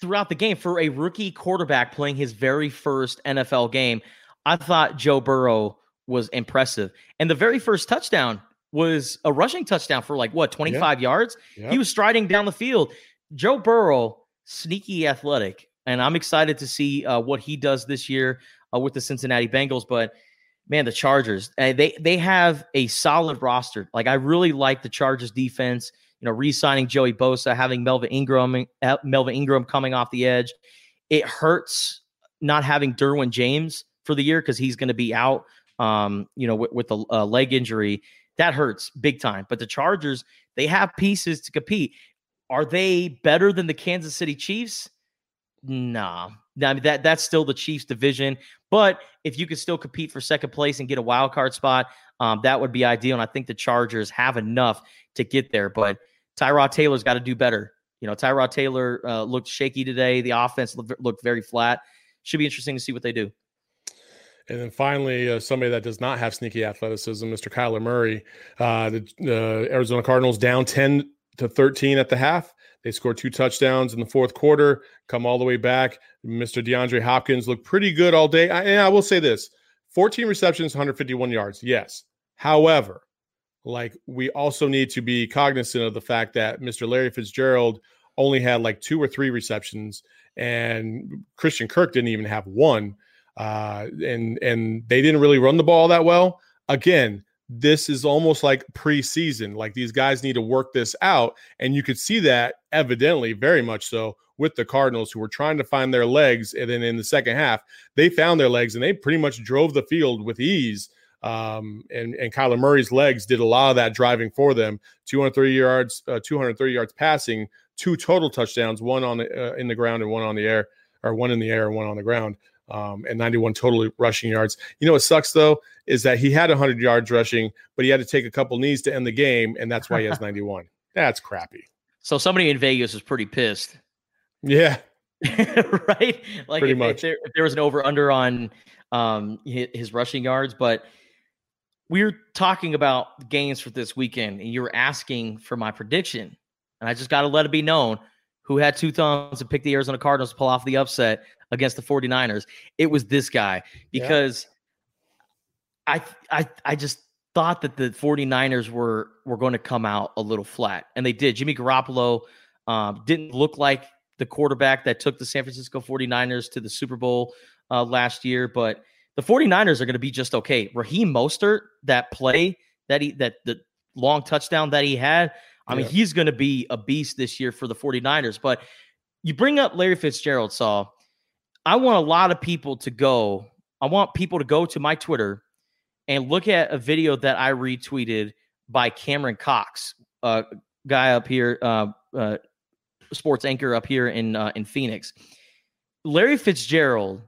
Speaker 2: throughout the game for a rookie quarterback playing his very first NFL game. I thought Joe Burrow was impressive. And the very first touchdown was a rushing touchdown for like what, 25 yeah. yards? Yeah. He was striding down the field. Joe Burrow, sneaky athletic. And I'm excited to see uh, what he does this year uh, with the Cincinnati Bengals. But man, the Chargers, uh, they they have a solid roster. Like I really like the Chargers defense you know, re-signing Joey Bosa, having Melvin Ingram, uh, Melvin Ingram coming off the edge. It hurts not having Derwin James for the year because he's going to be out. Um, you know, with, with a uh, leg injury, that hurts big time. But the Chargers, they have pieces to compete. Are they better than the Kansas City Chiefs? Nah, I mean, that that's still the Chiefs division. But if you could still compete for second place and get a wild card spot, um, that would be ideal. And I think the Chargers have enough to get there. But Tyrod Taylor's got to do better. You know, Tyrod Taylor uh, looked shaky today. The offense looked, very flat. Should be interesting to see what they do.
Speaker 1: And then finally, uh, somebody that does not have sneaky athleticism, Mr. Kyler Murray. Uh, the uh, Arizona Cardinals down 10 to 13 at the half. They scored two touchdowns in the fourth quarter, come all the way back. Mr. DeAndre Hopkins looked pretty good all day. I, and I will say this 14 receptions, 151 yards. Yes. However, like we also need to be cognizant of the fact that Mr. Larry Fitzgerald only had like two or three receptions, and Christian Kirk didn't even have one. Uh, and and they didn't really run the ball that well. Again, this is almost like preseason. Like these guys need to work this out, and you could see that evidently, very much so, with the Cardinals, who were trying to find their legs. And then in the second half, they found their legs, and they pretty much drove the field with ease um, and and Kyler Murray's legs did a lot of that driving for them. 230 yards, uh, 230 yards passing, two total touchdowns, one on the uh, in the ground and one on the air, or one in the air and one on the ground, um, and 91 total rushing yards. You know what sucks though is that he had 100 yards rushing, but he had to take a couple knees to end the game, and that's why he has 91. That's crappy.
Speaker 2: So somebody in Vegas is pretty pissed.
Speaker 1: Yeah.
Speaker 2: right? Like if, if, there, if, there, was an over under on um, his, his rushing yards, but we're talking about games for this weekend, and you're asking for my prediction. And I just got to let it be known who had two thumbs to pick the Arizona Cardinals to pull off the upset against the 49ers. It was this guy because yeah. I I I just thought that the 49ers were were going to come out a little flat. And they did. Jimmy Garoppolo um, didn't look like the quarterback that took the San Francisco 49ers to the Super Bowl uh, last year, but – the 49ers are going to be just okay. Raheem Mostert, that play that he that the long touchdown that he had, I yeah. mean, he's going to be a beast this year for the 49ers. But you bring up Larry Fitzgerald, Saul. I want a lot of people to go. I want people to go to my Twitter and look at a video that I retweeted by Cameron Cox, a guy up here, uh, uh, sports anchor up here in uh, in Phoenix. Larry Fitzgerald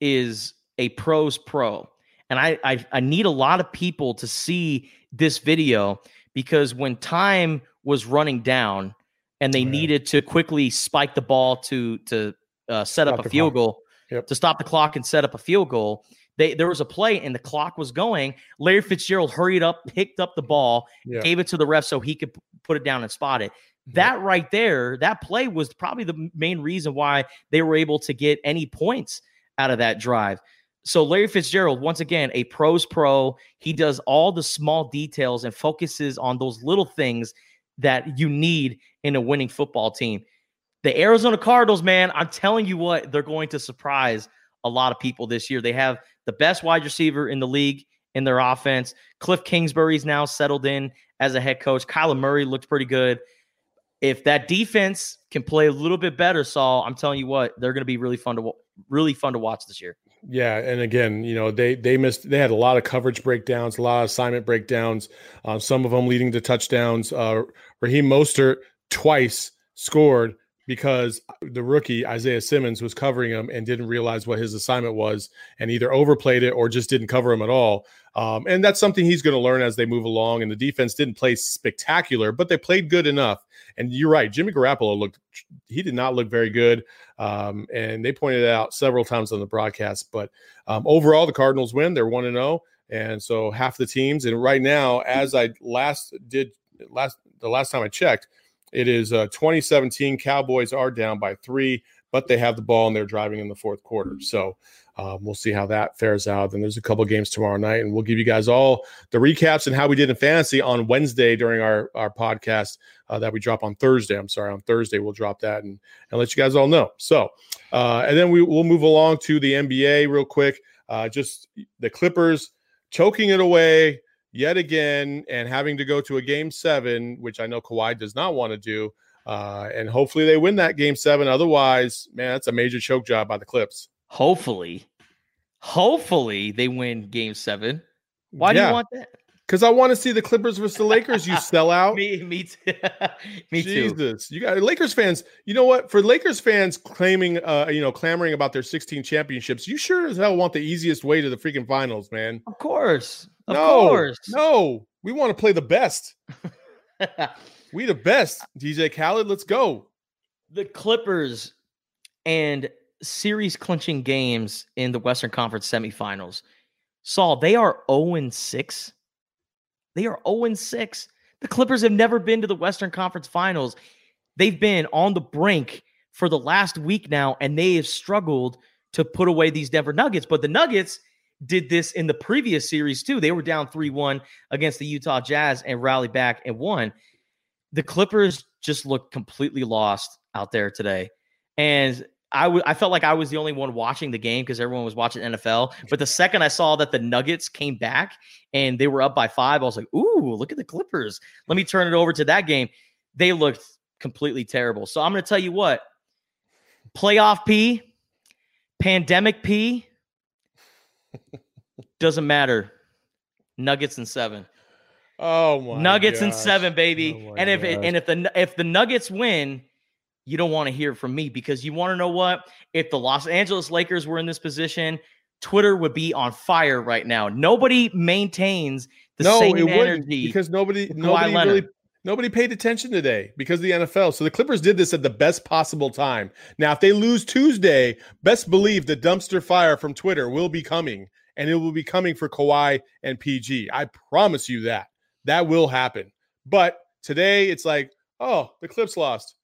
Speaker 2: is a pros pro. And I, I, I need a lot of people to see this video because when time was running down and they needed to quickly spike the ball to to uh, set stop up a field goal yep. to stop the clock and set up a field goal. They, there was a play and the clock was going. Larry Fitzgerald hurried up, picked up the ball, yeah. gave it to the ref so he could put it down and spot it. That right there, that play was probably the main reason why they were able to get any points out of that drive. So Larry Fitzgerald, once again, a pros pro. He does all the small details and focuses on those little things that you need in a winning football team. The Arizona Cardinals, man, I'm telling you what, they're going to surprise a lot of people this year. They have the best wide receiver in the league in their offense. Cliff Kingsbury's now settled in as a head coach. Kyler Murray looked pretty good. if that defense can play a little bit better, Saul, I'm telling you what, they're going to be really fun to really fun to watch this year.
Speaker 1: Yeah, and again, you know they they missed. They had a lot of coverage breakdowns, a lot of assignment breakdowns. Um, some of them leading to touchdowns. Uh, Raheem Mostert twice scored because the rookie Isaiah Simmons was covering him and didn't realize what his assignment was, and either overplayed it or just didn't cover him at all. Um, and that's something he's going to learn as they move along. And the defense didn't play spectacular, but they played good enough. And you're right, Jimmy Garoppolo looked he did not look very good, um, and they pointed it out several times on the broadcast. But um, overall, the Cardinals win; they're one and zero, oh, and so half the teams. And right now, as I last did last the last time I checked, it is uh, 2017. Cowboys are down by three, but they have the ball and they're driving in the fourth quarter. So um, we'll see how that fares out. Then there's a couple games tomorrow night, and we'll give you guys all the recaps and how we did in fantasy on Wednesday during our our podcast uh, that we drop on Thursday. I'm sorry, on Thursday we'll drop that and and let you guys all know. So, uh, and then we will move along to the NBA real quick. Uh, just the Clippers choking it away yet again and having to go to a game seven, which I know Kawhi does not want to do. Uh, and hopefully they win that game seven. Otherwise, man, that's a major choke job by the Clips
Speaker 2: hopefully, hopefully they win game seven. Why yeah. do you want that?
Speaker 1: Because I want to see the Clippers versus the Lakers. You sell out.
Speaker 2: me, me, too. me
Speaker 1: Jesus. too. Jesus, you got Lakers fans. You know what? For Lakers fans claiming, uh, you know, clamoring about their 16 championships, you sure as hell want the easiest way to the freaking finals, man.
Speaker 2: Of course, of
Speaker 1: no,
Speaker 2: course.
Speaker 1: No, we want to play the best. we the best. DJ Khaled, let's go.
Speaker 2: The Clippers and series clinching games in the Western Conference semifinals. Saul, they are 0 6. They are 0 6. The Clippers have never been to the Western Conference finals. They've been on the brink for the last week now, and they have struggled to put away these Denver Nuggets. But the Nuggets did this in the previous series too. They were down 3 1 against the Utah Jazz and rallied back and won. The Clippers just looked completely lost out there today. And I, w- I felt like I was the only one watching the game because everyone was watching NFL. But the second I saw that the Nuggets came back and they were up by five, I was like, ooh, look at the Clippers. Let me turn it over to that game. They looked completely terrible. So I'm going to tell you what playoff P, pandemic P, doesn't matter. Nuggets and seven.
Speaker 1: Oh my
Speaker 2: Nuggets
Speaker 1: gosh.
Speaker 2: and seven, baby. Oh and if it, and if the if the Nuggets win, you don't want to hear from me because you want to know what? If the Los Angeles Lakers were in this position, Twitter would be on fire right now. Nobody maintains the no, same energy
Speaker 1: because nobody nobody really nobody paid attention today because of the NFL. So the Clippers did this at the best possible time. Now, if they lose Tuesday, best believe the dumpster fire from Twitter will be coming, and it will be coming for Kawhi and PG. I promise you that that will happen. But today, it's like, oh, the Clips lost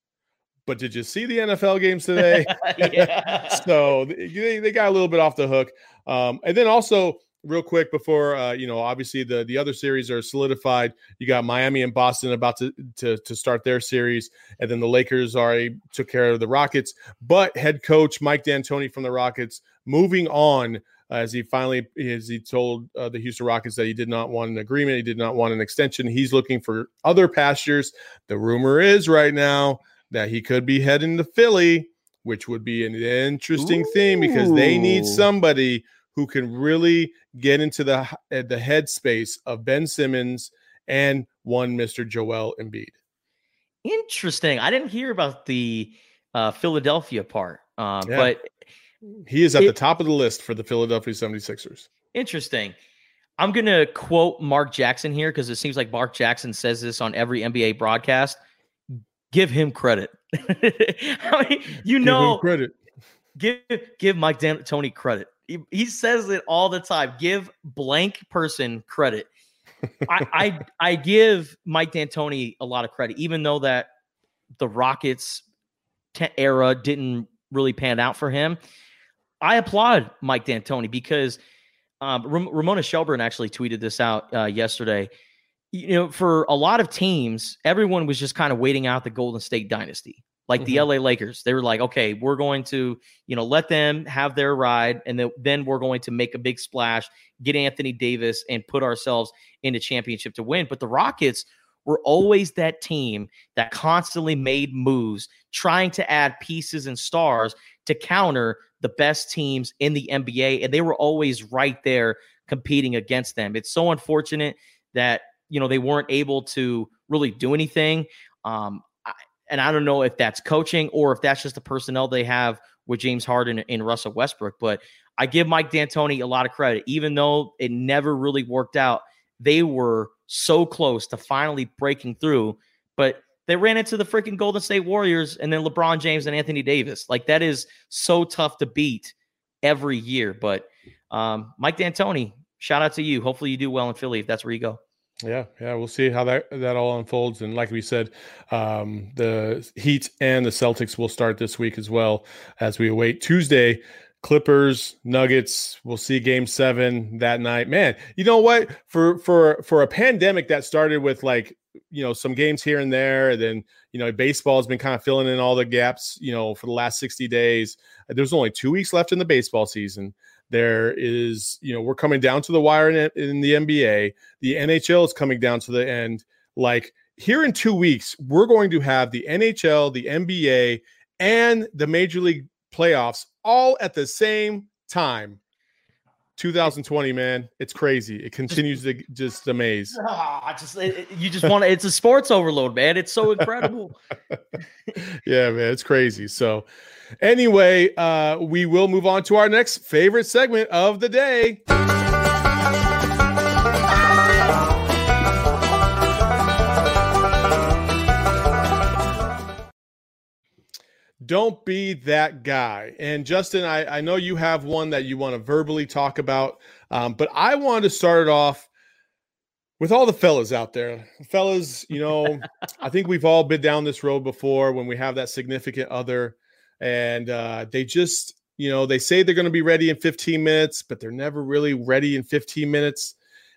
Speaker 1: but did you see the NFL games today? so they, they got a little bit off the hook. Um, and then also, real quick before uh, you know, obviously the the other series are solidified. You got Miami and Boston about to, to to start their series, and then the Lakers already took care of the Rockets. But head coach Mike D'Antoni from the Rockets moving on as he finally as he told uh, the Houston Rockets that he did not want an agreement, he did not want an extension. He's looking for other pastures. The rumor is right now that he could be heading to Philly, which would be an interesting Ooh. thing because they need somebody who can really get into the uh, the headspace of Ben Simmons and one Mr. Joel Embiid.
Speaker 2: Interesting. I didn't hear about the uh, Philadelphia part, um, yeah. but
Speaker 1: he is at it, the top of the list for the Philadelphia 76ers.
Speaker 2: Interesting. I'm going to quote Mark Jackson here because it seems like Mark Jackson says this on every NBA broadcast give him credit. I mean, you give know,
Speaker 1: credit.
Speaker 2: Give give Mike Dan- Tony credit. He, he, says it all the time. Give blank person credit. I, I I give Mike D'Antoni a lot of credit, even though that the Rockets era didn't really pan out for him. I applaud Mike D'Antoni because um, Ramona Shelburne actually tweeted this out uh, yesterday you know, for a lot of teams, everyone was just kind of waiting out the Golden State dynasty. Like mm-hmm. the LA Lakers, they were like, okay, we're going to, you know, let them have their ride, and then, then we're going to make a big splash, get Anthony Davis, and put ourselves in the championship to win. But the Rockets were always that team that constantly made moves, trying to add pieces and stars to counter the best teams in the NBA. And they were always right there competing against them. It's so unfortunate that, you know, they weren't able to really do anything. Um, and I don't know if that's coaching or if that's just the personnel they have with James Harden and Russell Westbrook. But I give Mike D'Antoni a lot of credit, even though it never really worked out. They were so close to finally breaking through, but they ran into the freaking Golden State Warriors and then LeBron James and Anthony Davis. Like that is so tough to beat every year. But um, Mike D'Antoni, shout out to you. Hopefully you do well in Philly if that's where you go.
Speaker 1: Yeah, yeah, we'll see how that that all unfolds. And like we said, um, the Heat and the Celtics will start this week as well as we await Tuesday. Clippers, Nuggets. We'll see Game Seven that night. Man, you know what? For for for a pandemic that started with like you know some games here and there, and then you know baseball has been kind of filling in all the gaps. You know, for the last sixty days, there's only two weeks left in the baseball season. There is, you know, we're coming down to the wire in, in the NBA. The NHL is coming down to the end. Like here in two weeks, we're going to have the NHL, the NBA, and the Major League playoffs all at the same time. 2020, man, it's crazy. It continues to just amaze.
Speaker 2: Ah, just it, you just want to. It's a sports overload, man. It's so incredible.
Speaker 1: yeah, man, it's crazy. So, Anyway, uh, we will move on to our next favorite segment of the day. Don't be that guy. And Justin, I, I know you have one that you want to verbally talk about, um, but I wanted to start it off with all the fellas out there. Fellas, you know, I think we've all been down this road before when we have that significant other and uh, they just you know they say they're going to be ready in 15 minutes but they're never really ready in 15 minutes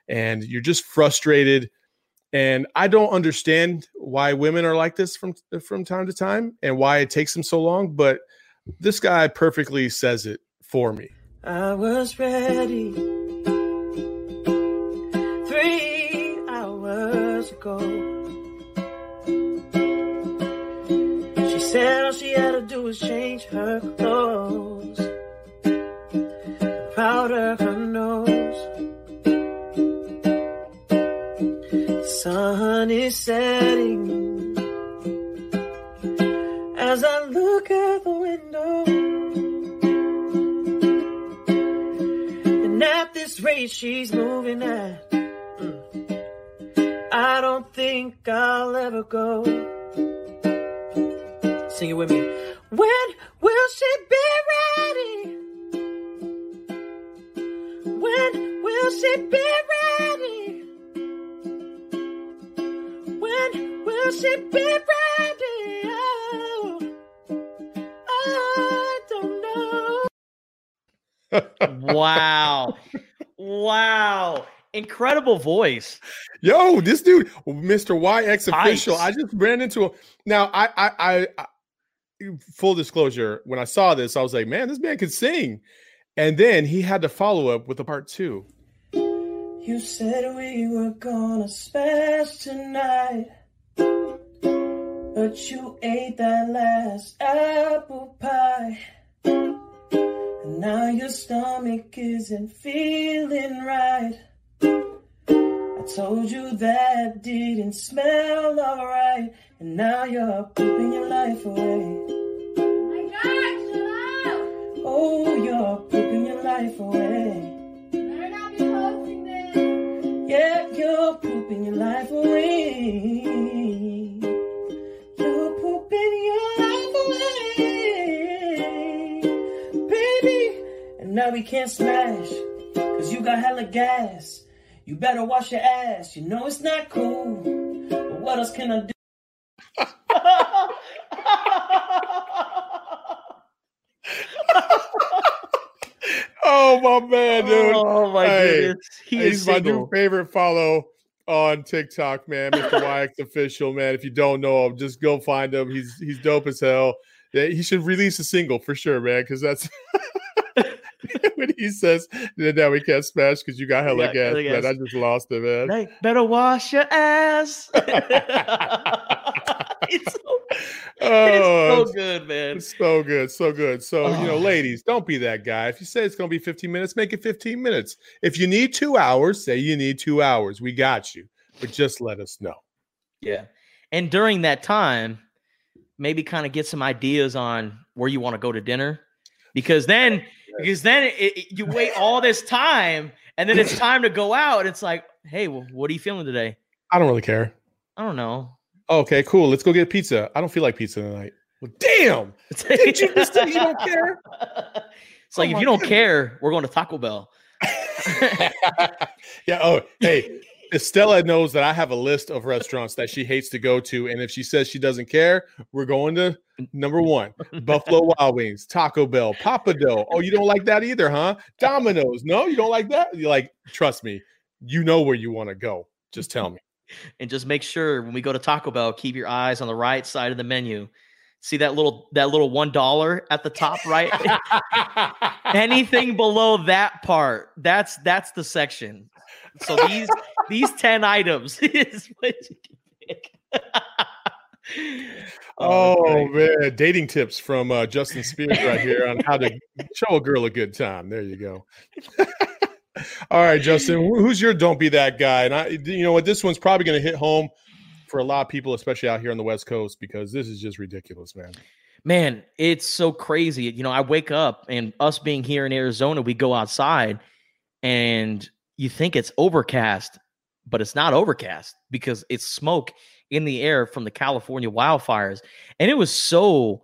Speaker 1: and you're just frustrated and i don't understand why women are like this from from time to time and why it takes them so long but this guy perfectly says it for me.
Speaker 5: I was ready three hours ago change her clothes, powder her nose. The sun is setting as I look out the window. And at this rate she's moving at, mm, I don't think I'll ever go. Sing it with me. When will she be ready? When will she be ready? When will she be ready? Oh, I don't
Speaker 2: know. wow. wow. Incredible voice.
Speaker 1: Yo, this dude, Mr. YX official. I just ran into him. Now, I, I, I, full disclosure, when I saw this, I was like, man, this man can sing. And then he had to follow up with a part two.
Speaker 5: You said we were gonna smash tonight, but you ate that last apple pie. And now your stomach isn't feeling right. I told you that didn't smell alright, and now you're pooping your life away.
Speaker 6: Oh my God, shut up!
Speaker 5: Oh, you're pooping your life away.
Speaker 6: Better not be posting this.
Speaker 5: Yeah, you're pooping your life away. You're pooping your life away, baby. And now we can't smash, cause you got hella gas. You better wash your ass. You know it's not cool. But what else can I do?
Speaker 1: oh my man, dude!
Speaker 2: Oh my hey, goodness,
Speaker 1: he he's my new favorite follow on TikTok, man. Mr. YX official, man. If you don't know him, just go find him. He's he's dope as hell. Yeah, he should release a single for sure, man. Because that's when he says that now we can't smash because you got hella
Speaker 2: Yeah,
Speaker 1: gas,
Speaker 2: hella
Speaker 1: man. I just lost it, man.
Speaker 2: Hey, better wash your ass. it's, so,
Speaker 1: Oh,
Speaker 2: it's so good, man.
Speaker 1: It's so good, so good. So, you know,
Speaker 2: Oh.
Speaker 1: ladies, don't be that guy. If you say it's going to be 15 minutes, make it 15 minutes. If you need two hours, say you need two hours. We got you, but just let us know.
Speaker 2: Yeah. And during that time, maybe kind of get some ideas on where you want to go to dinner. Because then, because then it, it- you wait all this time and then it's time to go out. It's like, hey, well, what are you feeling today?
Speaker 1: I don't really care.
Speaker 2: I don't know.
Speaker 1: Okay, cool. Let's go get pizza. I don't feel like pizza tonight. Well, damn. Did you just say you don't care?
Speaker 2: It's like
Speaker 1: Oh
Speaker 2: if you don't
Speaker 1: goodness.
Speaker 2: care, we're going to Taco Bell.
Speaker 1: yeah. Oh, hey, Estella knows that I have a list of restaurants that she hates to go to. And if she says she doesn't care, we're going to number one Buffalo Wild Wings, Taco Bell, Papa Dough. Oh, you don't like that either, huh? Domino's. No, you don't like that? You're like, trust me, you know where you want to go. Just tell me.
Speaker 2: and just make sure when we go to Taco Bell, keep your eyes on the right side of the menu. See that little that little one dollar at the top right? Anything below that part, that's that's the section. So these these 10 items is what you can pick.
Speaker 1: Oh,
Speaker 2: great.
Speaker 1: man, dating tips from uh, Justin Spears right here on how to show a girl a good time. There you go. All right, Justin, who's your don't be that guy? And I, you know what, this one's probably going to hit home for a lot of people, especially out here on the West Coast, because this is just ridiculous, man.
Speaker 2: Man, it's so crazy. You know, I wake up and us being here in Arizona, we go outside and you think it's overcast, but it's not overcast because it's smoke in the air from the California wildfires. And it was so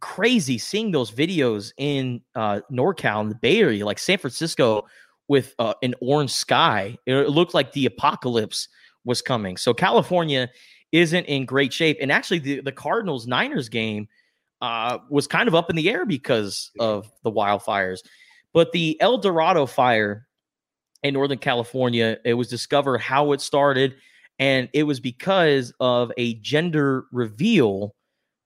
Speaker 2: crazy seeing those videos in uh, NorCal in the Bay Area, like San Francisco with uh, an orange sky. It looked like the apocalypse was coming. So California isn't in great shape. And actually, the, the Cardinals Niners game uh, was kind of up in the air because of the wildfires. But the El Dorado fire in Northern California, it was discovered how it started. And it was because of a gender reveal,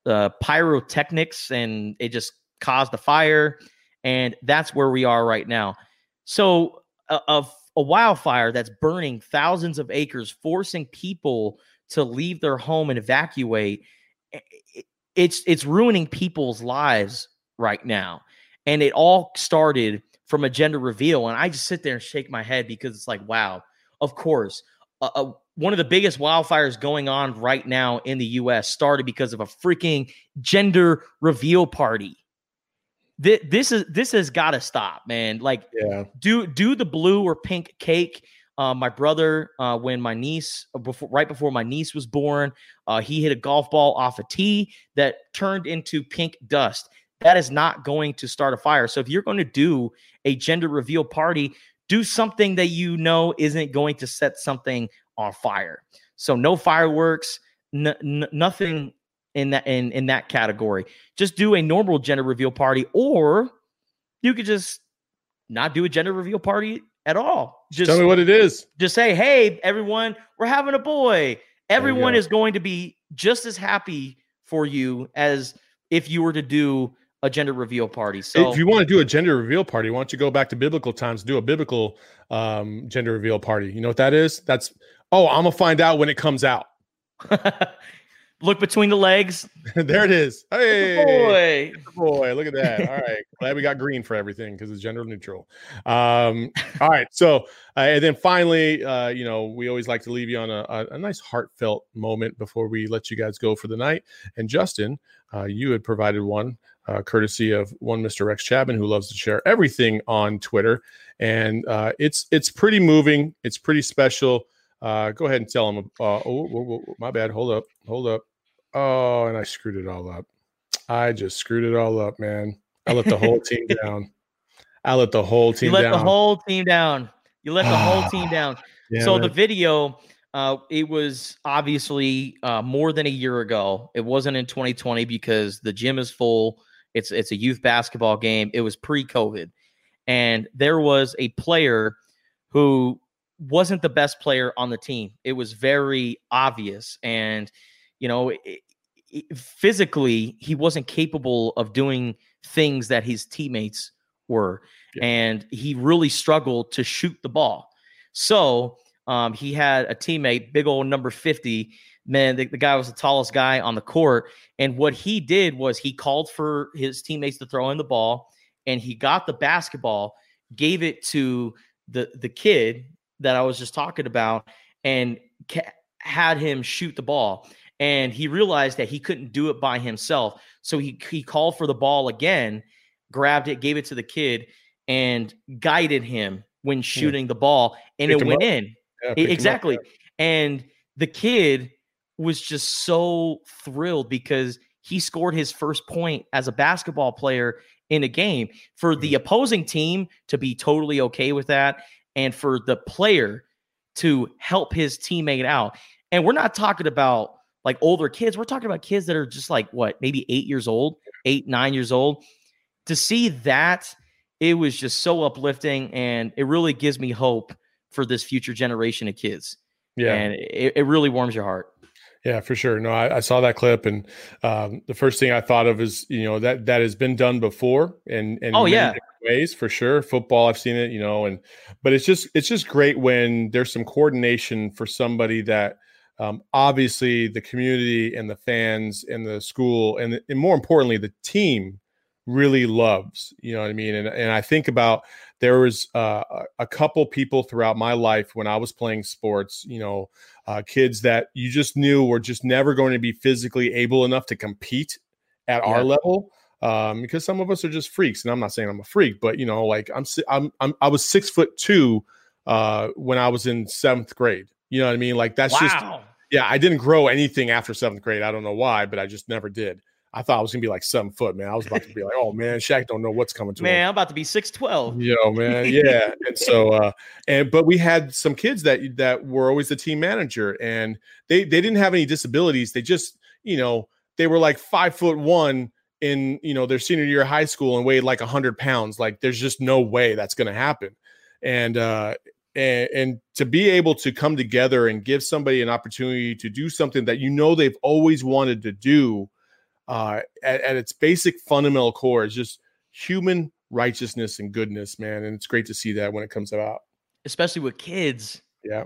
Speaker 2: uh, pyrotechnics, and it just caused the fire. And that's where we are right now. So, a, a, a wildfire that's burning thousands of acres, forcing people to leave their home and evacuate. It's it's ruining people's lives right now, and it all started from a gender reveal. And I just sit there and shake my head because it's like, wow, of course, uh, uh, one of the biggest wildfires going on right now in the U.S. started because of a freaking gender reveal party. Thi- This is this has got to stop, man. Like
Speaker 1: Yeah.
Speaker 2: do do the blue or pink cake. Uh, my brother, uh, when my niece uh, before right before my niece was born, uh, he hit a golf ball off a tee that turned into pink dust. That is not going to start a fire. So if you're going to do a gender reveal party, do something that you know isn't going to set something on fire. So no fireworks, n- n- nothing in that in in that category. Just do a normal gender reveal party, or you could just not do a gender reveal party at all. Just
Speaker 1: Tell me what it is.
Speaker 2: just say, "Hey, everyone, we're having a boy." Everyone
Speaker 1: go.
Speaker 2: is going to be just as happy for you as if you were to do a gender reveal party. So
Speaker 1: if you want to do a gender reveal party, why don't you go back to biblical times, do a biblical um, gender reveal party? You know what that is? That's oh, I'm gonna find out when it comes out.
Speaker 2: look between the legs.
Speaker 1: there it is. Hey,
Speaker 2: Boy.
Speaker 1: boy, look at that. All right, glad we got green for everything because it's gender neutral. Um, all right, so uh, and then finally, uh, you know, we always like to leave you on a, a, a nice heartfelt moment before we let you guys go for the night. And Justin, uh, you had provided one. Uh, courtesy of one Mr. Rex Chapman, who loves to share everything on Twitter, and uh, it's it's pretty moving. It's pretty special. Uh, go ahead and tell him. Uh, oh, my bad. Hold up, hold up. Oh, and I screwed it all up. I just screwed it all up, man. I let the whole team down. I let the whole team
Speaker 2: You let
Speaker 1: down.
Speaker 2: the whole team down. You let the whole team down. So the video, uh, it was obviously uh, more than a year ago. It wasn't in 2020 because the gym is full. It's it's a youth basketball game. It was pre-COVID, and there was a player who wasn't the best player on the team. It was very obvious, and you know, it, it- physically he wasn't capable of doing things that his teammates were,
Speaker 1: Yeah.
Speaker 2: and he really struggled to shoot the ball. So um, he had a teammate, big old number 50. Man, the, the guy was the tallest guy on the court. And what he did was he called for his teammates to throw in the ball, and he got the basketball, gave it to the the kid that I was just talking about, and ca- had him shoot the ball. And he realized that he couldn't do it by himself, so he he called for the ball again, grabbed it, gave it to the kid, and guided him when shooting the ball, and
Speaker 1: Picked
Speaker 2: it went
Speaker 1: up.
Speaker 2: in.
Speaker 1: Yeah,
Speaker 2: E-
Speaker 1: 'em up,
Speaker 2: exactly.
Speaker 1: yeah.
Speaker 2: And the kid was just so thrilled because he scored his first point as a basketball player in a game. For the mm-hmm. opposing team to be totally okay with that, and for the player to help his teammate out. And we're not talking about like older kids, we're talking about kids that are just like what, maybe eight years old, eight, nine years old. To see that, it was just so uplifting and it really gives me hope for this future generation of kids.
Speaker 1: Yeah.
Speaker 2: And it, it really warms your heart.
Speaker 1: Yeah, for sure. No, I, I saw that clip, and um, the first thing I thought of is, you know, that that has been done before, and and
Speaker 2: Oh, yeah.
Speaker 1: ways for sure. Football, I've seen it, you know, and but it's just it's just great when there's some coordination for somebody that um, obviously the community and the fans and the school and and more importantly the team really loves. You know what I mean? And and I think about there was uh, a- couple people throughout my life when I was playing sports, you know, uh, kids that you just knew were just never going to be physically able enough to compete at our level um, because some of us are just freaks. And I'm not saying I'm a freak, but you know, like I'm, I'm, I'm I was six foot two uh, when I was in seventh grade. You know what I mean? Like that's just yeah. I didn't grow anything after seventh grade. I don't know why, but I just never did. I thought I was gonna be like seven foot, man. I was about to be like, oh man, Shaq don't know what's coming to him.
Speaker 2: Man, I'm about to be 6'12.
Speaker 1: Yo, man, yeah. and so, uh, and but we had some kids that that were always the team manager, and they they didn't have any disabilities. They just, you know, they were like five foot one in you know their senior year of high school and weighed like a hundred pounds. Like, there's just no way that's going to happen. And uh, and and to be able to come together and give somebody an opportunity to do something that you know they've always wanted to do uh, at, at its basic fundamental core is just human righteousness and goodness, man. And it's great to see that when it comes about.
Speaker 2: especially with kids.
Speaker 1: Yeah,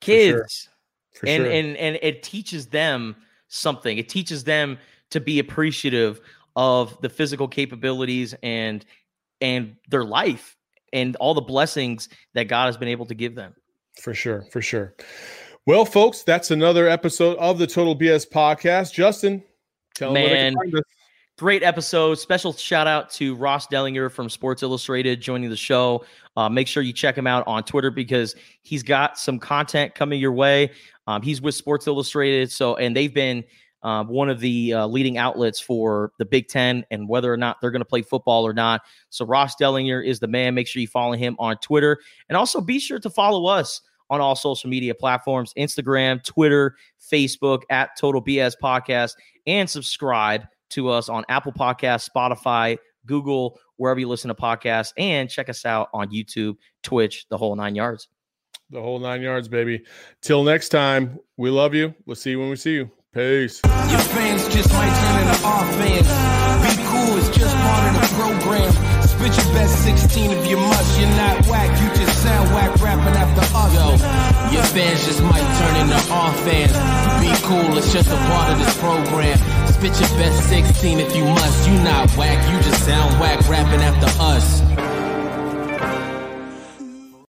Speaker 2: Kids.
Speaker 1: for
Speaker 2: and
Speaker 1: sure.
Speaker 2: and and it teaches them something. It teaches them to be appreciative of the physical capabilities and and their life and all the blessings that God has been able to give them.
Speaker 1: For sure, for sure. Well, folks, that's another episode of the Total BS podcast. Justin, tell them where they can
Speaker 2: Man. Great episode. Special shout out to Ross Dellenger from Sports Illustrated joining the show. Uh, make sure you check him out on Twitter because he's got some content coming your way. Um, he's with Sports Illustrated, so and they've been uh, one of the uh, leading outlets for the Big Ten and whether or not they're going to play football or not. So Ross Dellenger is the man. Make sure you follow him on Twitter and also be sure to follow us on all social media platforms: Instagram, Twitter, Facebook at Total BS Podcast, and subscribe to us on Apple Podcasts, Spotify, Google, wherever you listen to podcasts, and check us out on YouTube, Twitch, the whole nine yards.
Speaker 1: The whole nine yards, baby. Till next time, we love you. We'll see you when we see you. Peace.
Speaker 3: Your fans just might turn into our fans. Be cool, it's just part of the program. Spit your best 16 if you must. You're not whack, you just sound whack rapping after us. Yo, your fans just might turn into our fans. Be cool, it's just a part of this program. Spit your best 16 if you must. You not whack, you just sound whack rapping after us.